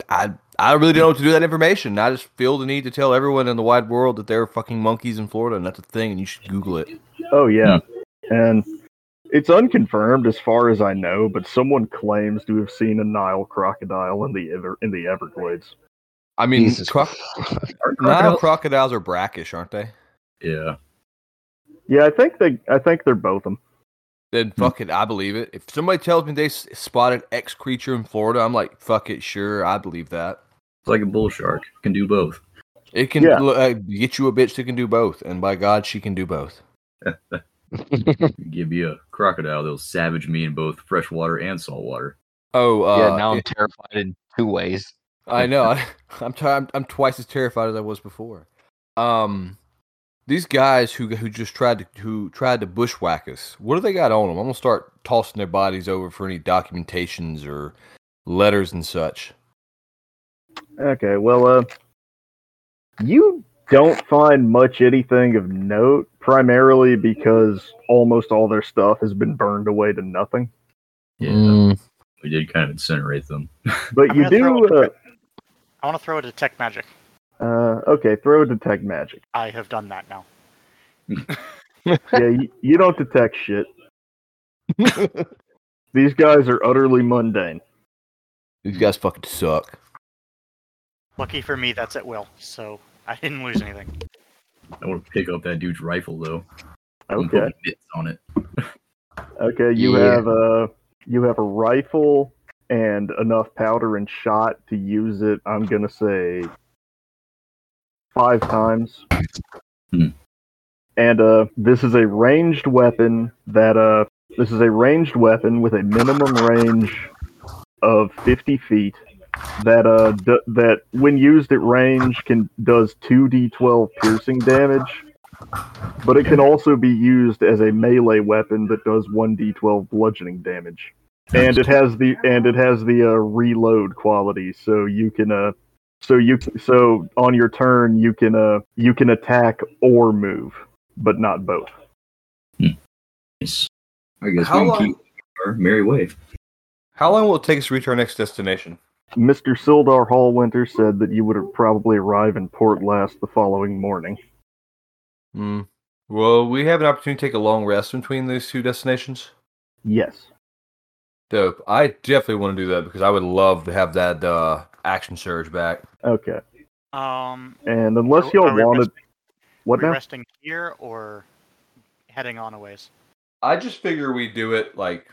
I I really don't know what to do with that information. I just feel the need to tell everyone in the wide world that there are fucking monkeys in Florida and that's a thing and you should Google it. Oh, yeah. Hmm. And it's unconfirmed as far as I know, but someone claims to have seen a Nile crocodile in the Ever- in the Everglades. I mean, Jesus croc- Nile crocodiles- crocodiles are brackish, aren't they? Yeah. Yeah, I think they I think they're both them. Then fuck it, I believe it. If somebody tells me they s- spotted X creature in Florida, I'm like, fuck it, sure, I believe that. It's like a bull shark. Can do both. It can Yeah. uh, get you a bitch that can do both, and by God, she can do both. Give me a crocodile that'll savage me in both freshwater and saltwater. Oh, uh, yeah, now I'm terrified in two ways. I know. I, I'm, t- I'm I'm twice as terrified as I was before. Um, these guys who who just tried to who tried to bushwhack us. What do they got on them? I'm gonna start tossing their bodies over for any documentations or letters and such. Okay, well, uh, you don't find much anything of note, primarily because almost all their stuff has been burned away to nothing. Yeah. Mm, We did kind of incinerate them. But I'm you gonna throw do, a- uh, I want to throw a detect magic. uh, okay, throw a detect magic. I have done that now. Yeah, you, you don't detect shit. These guys are utterly mundane. These guys fucking suck. Lucky for me, that's at will, so I didn't lose anything. I want to pick up that dude's rifle though. Okay. bits on it. Okay, you Yeah. have a you have a rifle and enough powder and shot to use it. I'm gonna say five times. Hmm. And uh, this is a ranged weapon that uh, this is a ranged weapon with a minimum range of 50 feet. That uh, d- that when used at range can does 2d12 piercing damage but it can also be used as a melee weapon that does 1d12 bludgeoning damage. And it has the and it has the uh, reload quality so you can uh so you so on your turn you can uh you can attack or move but not both. Nice. I guess How we can long- keep our merry wave How long will it take us to reach our next destination? Mr sildar hallwinter said that you would probably arrive in port llast the following morning Hmm. Well, we have an opportunity to take a long rest between these two destinations. yes Dope. I definitely want to do that because I would love to have that uh, action surge back. okay Um, and unless are- y'all are we wanted resting- what are we now resting here or heading on a ways? I just figure we do it like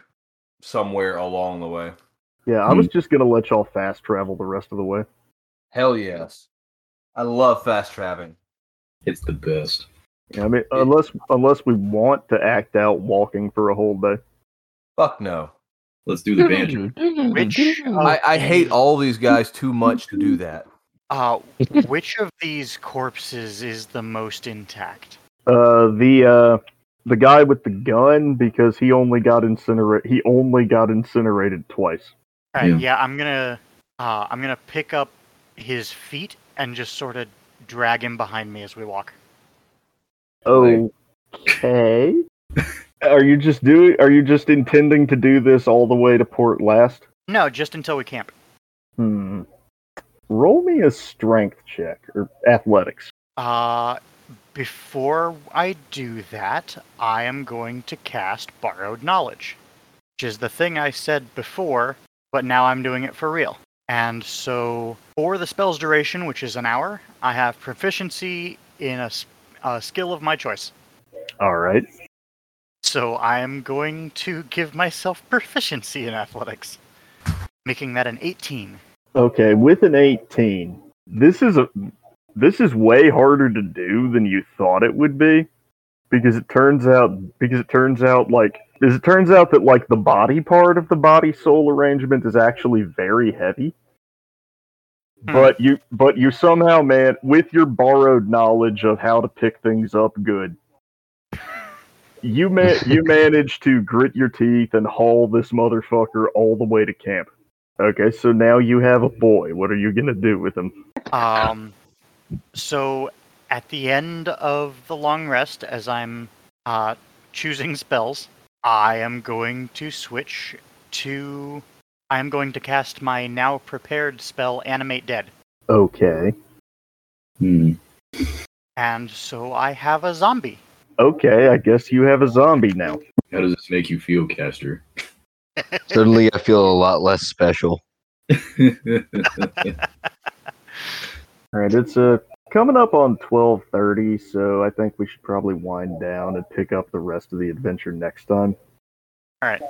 somewhere along the way. Yeah i was just gonna let y'all fast travel the rest of the way Hell yes. I love fast traveling. It's the best. Yeah, I mean, unless unless we want to act out walking for a whole day. Fuck no. Let's do the banjo. Which I, I hate all these guys too much to do that. Uh, which of these corpses is the most intact? Uh, the uh, the guy with the gun because he only got incinerated. He only got incinerated twice. All right, Yeah. yeah, I'm gonna, uh, I'm gonna pick up his feet and just sort of drag him behind me as we walk. Okay. are you just doing? Are you just intending to do this all the way to Port Llast? No, just until we camp. Hmm. roll me a strength check or athletics. Uh, before I do that, I am going to cast Borrowed Knowledge, which is the thing I said before, but now I'm doing it for real. And so, for the spell's duration, which is an hour, I have proficiency in a skill of my choice. All right. So I am going to give myself proficiency in athletics, making that an 18. Okay, with an 18, this is a this is way harder to do than you thought it would be because it turns out because it turns out like because it turns out that like the body part of the body soul arrangement is actually very heavy. Hmm. But you but you somehow man with your borrowed knowledge of how to pick things up good you man you managed to grit your teeth and haul this motherfucker all the way to camp. Okay, so now you have a boy. What are you gonna do with him? Um, so at the end of the long rest, as I'm uh, choosing spells, I am going to switch to. I am going to cast my now prepared spell, Animate Dead. Okay. Hmm. And so I have a zombie. Okay, I guess you have a zombie now. How does this make you feel, Castor? Suddenly, I feel a lot less special. All right, it's uh coming up on twelve thirty, so I think we should probably wind down and pick up the rest of the adventure next time. All right.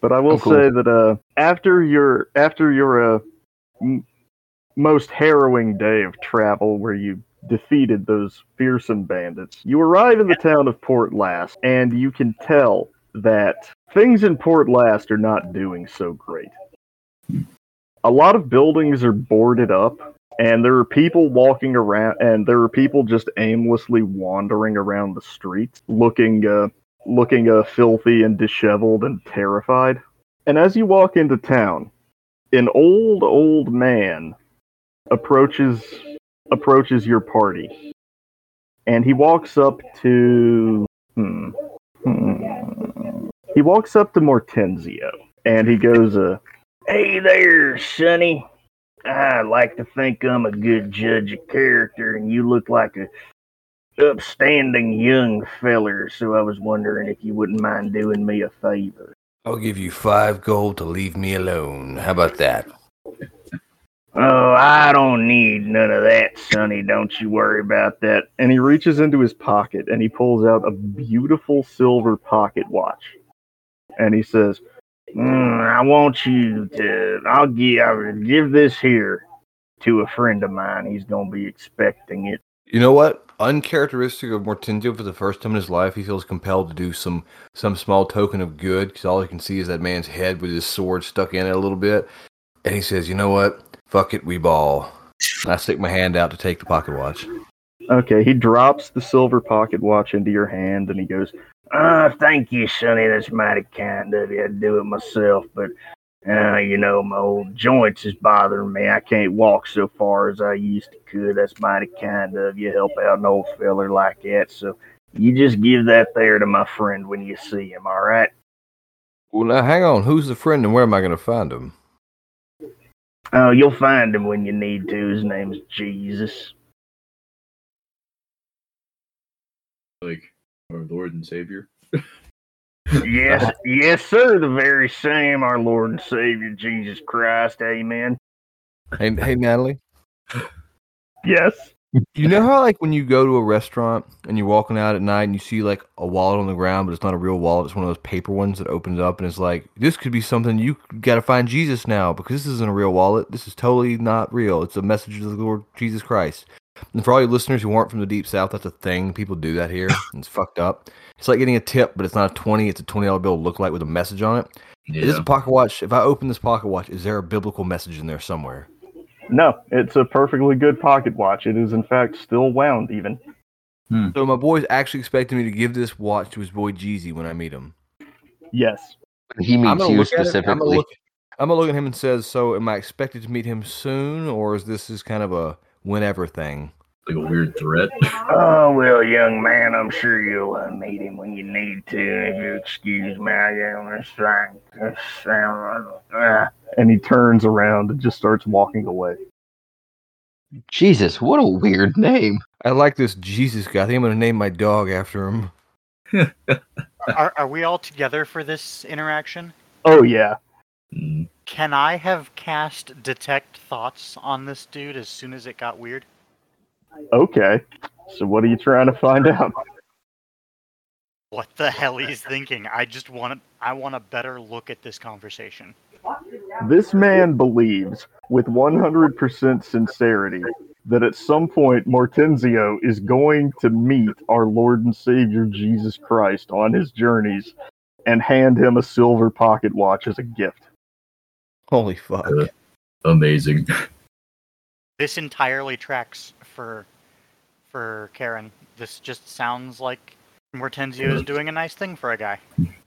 But I will Oh, cool. say that uh after your after your uh m- most harrowing day of travel, where you defeated those fearsome bandits, you arrive in the town of Port Llast, and you can tell that things in Port Llast are not doing so great. A lot of buildings are boarded up, and there are people walking around, and there are people just aimlessly wandering around the streets, looking, uh, looking uh, filthy and disheveled and terrified. And as you walk into town, an old, old man approaches approaches your party, and he walks up to hmm, hmm. he walks up to Mortenzio, and he goes, uh, "Hey there, Sonny. I like to think I'm a good judge of character, and you look like a upstanding young feller. So I was wondering if you wouldn't mind doing me a favor." I'll give you five gold to leave me alone. How about that? Oh, I don't need none of that, Sonny. Don't you worry about that. And he reaches into his pocket and he pulls out a beautiful silver pocket watch. And he says, "Mm, I want you to, I'll give, I'll give this here to a friend of mine. He's going to be expecting it. You know what? Uncharacteristic of Mortenzio for the first time in his life, he feels compelled to do some some small token of good because all he can see is that man's head with his sword stuck in it a little bit. And he says, "You know what? Fuck it, we ball." And I stick my hand out to take the pocket watch. Okay, he drops the silver pocket watch into your hand and he goes, Ah, thank you, Sonny. That's mighty kind of you. I'd do it myself, but, uh, you know, my old joints is bothering me. I can't walk so far as I used to could. That's mighty kind of you. Help out an old feller like that. So you just give that there to my friend when you see him, all right? Well, now hang on. Who's the friend, and where am I going to find him? Oh, you'll find him when you need to. His name's Jesus. like our Lord and Savior. Yes, yes, sir. The very same, our Lord and Savior Jesus Christ. Amen. Hey, hey, Natalie. Yes. You know how like when you go to a restaurant and you're walking out at night and you see like a wallet on the ground, but it's not a real wallet. It's one of those paper ones that opens up and it's like this could be something you got to find Jesus now because this isn't a real wallet. This is totally not real. It's a message of the Lord Jesus Christ. And for all your listeners who aren't from the deep south, that's a thing. People do that here. and it's fucked up. It's like getting a tip, but it's not a twenty. It's a twenty dollar bill. Look like with a message on it. Is this a pocket watch? If I open this pocket watch, is there a biblical message in there somewhere? No, it's a perfectly good pocket watch. It is, in fact, still wound, even. Hmm. So my boy's actually expecting me to give this watch to his boy Jeezy when I meet him. Yes. He meets gonna you look. I'm gonna specifically. look. I'm gonna look at him and says, "So, am I expected to meet him soon, or is this just kind of a whenever thing?" Like a weird threat. Oh, well, young man, I'm sure you'll uh, meet him when you need to. If you excuse me, I am a strike. Uh, and he turns around and just starts walking away. Jesus, what a weird name. I like this Jesus guy. I think I'm gonna name my dog after him. Are, are we all together for this interaction? Oh yeah. Mm, Can I have cast detect thoughts on this dude as soon as it got weird? Okay. So what are you trying to find out? What the hell he's thinking? I just want to. I want a better look at this conversation. This man believes with 100% sincerity that at some point Mortenzio is going to meet our Lord and Savior Jesus Christ on his journeys and hand him a silver pocket watch as a gift. Holy fuck. Uh, amazing. This entirely tracks for for Kharon. This just sounds like Mortenzio is doing a nice thing for a guy.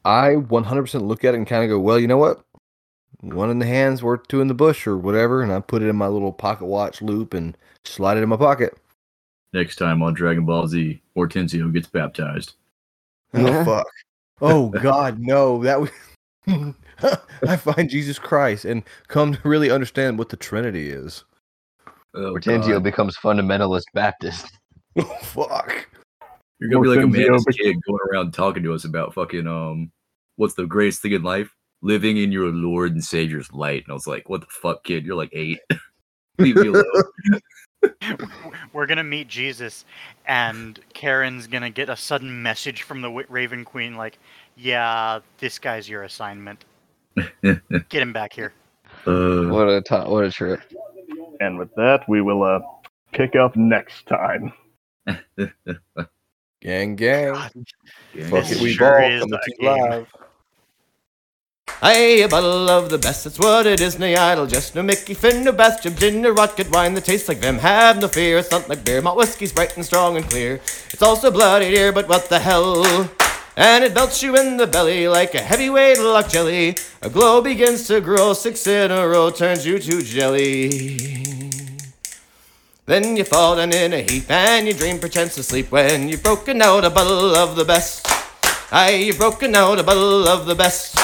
I 100% look at it and kind of go, well, you know what? One in the hands, worth two in the bush, or whatever, and I put it in my little pocket watch loop and slide it in my pocket. Next time on Dragon Ball Z, Hortensio gets baptized. Oh fuck! Oh God, no! That was. I find Jesus Christ and come to really understand what the Trinity is. Oh, Hortensio God. becomes fundamentalist Baptist. Oh fuck! You're gonna be like a man Hortensio as a bec- kid going around talking to us about fucking um, what's the greatest thing in life? Living in your Lord and Savior's light. And I was like, what the fuck, kid? You're like eight. Leave me alone. We're gonna meet Jesus, and Kharon's gonna get a sudden message from the Raven Queen, like, "Yeah, this guy's your assignment. Get him back here." Uh, What a ti what a trip. And with that, we will uh, pick up next time. Gang, gang. God, Fuck This it, we sure ball is coming a to you game. live. Aye, a bottle of the best, that's what it is, nae idle jest. No Mickey Finn, no Bath, Jim Gin, no rocket wine that tastes like Vim. Have no fear, it's not like beer. Malt whiskey's bright and strong and clear. It's also bloody dear, but what the hell? And it melts you in the belly like a heavyweight luck jelly. A glow begins to grow, six in a row turns you to jelly. Then you fall down in a heap and your dream pretends to sleep when you've broken out a bottle of the best. Aye, you've broken out a bottle of the best.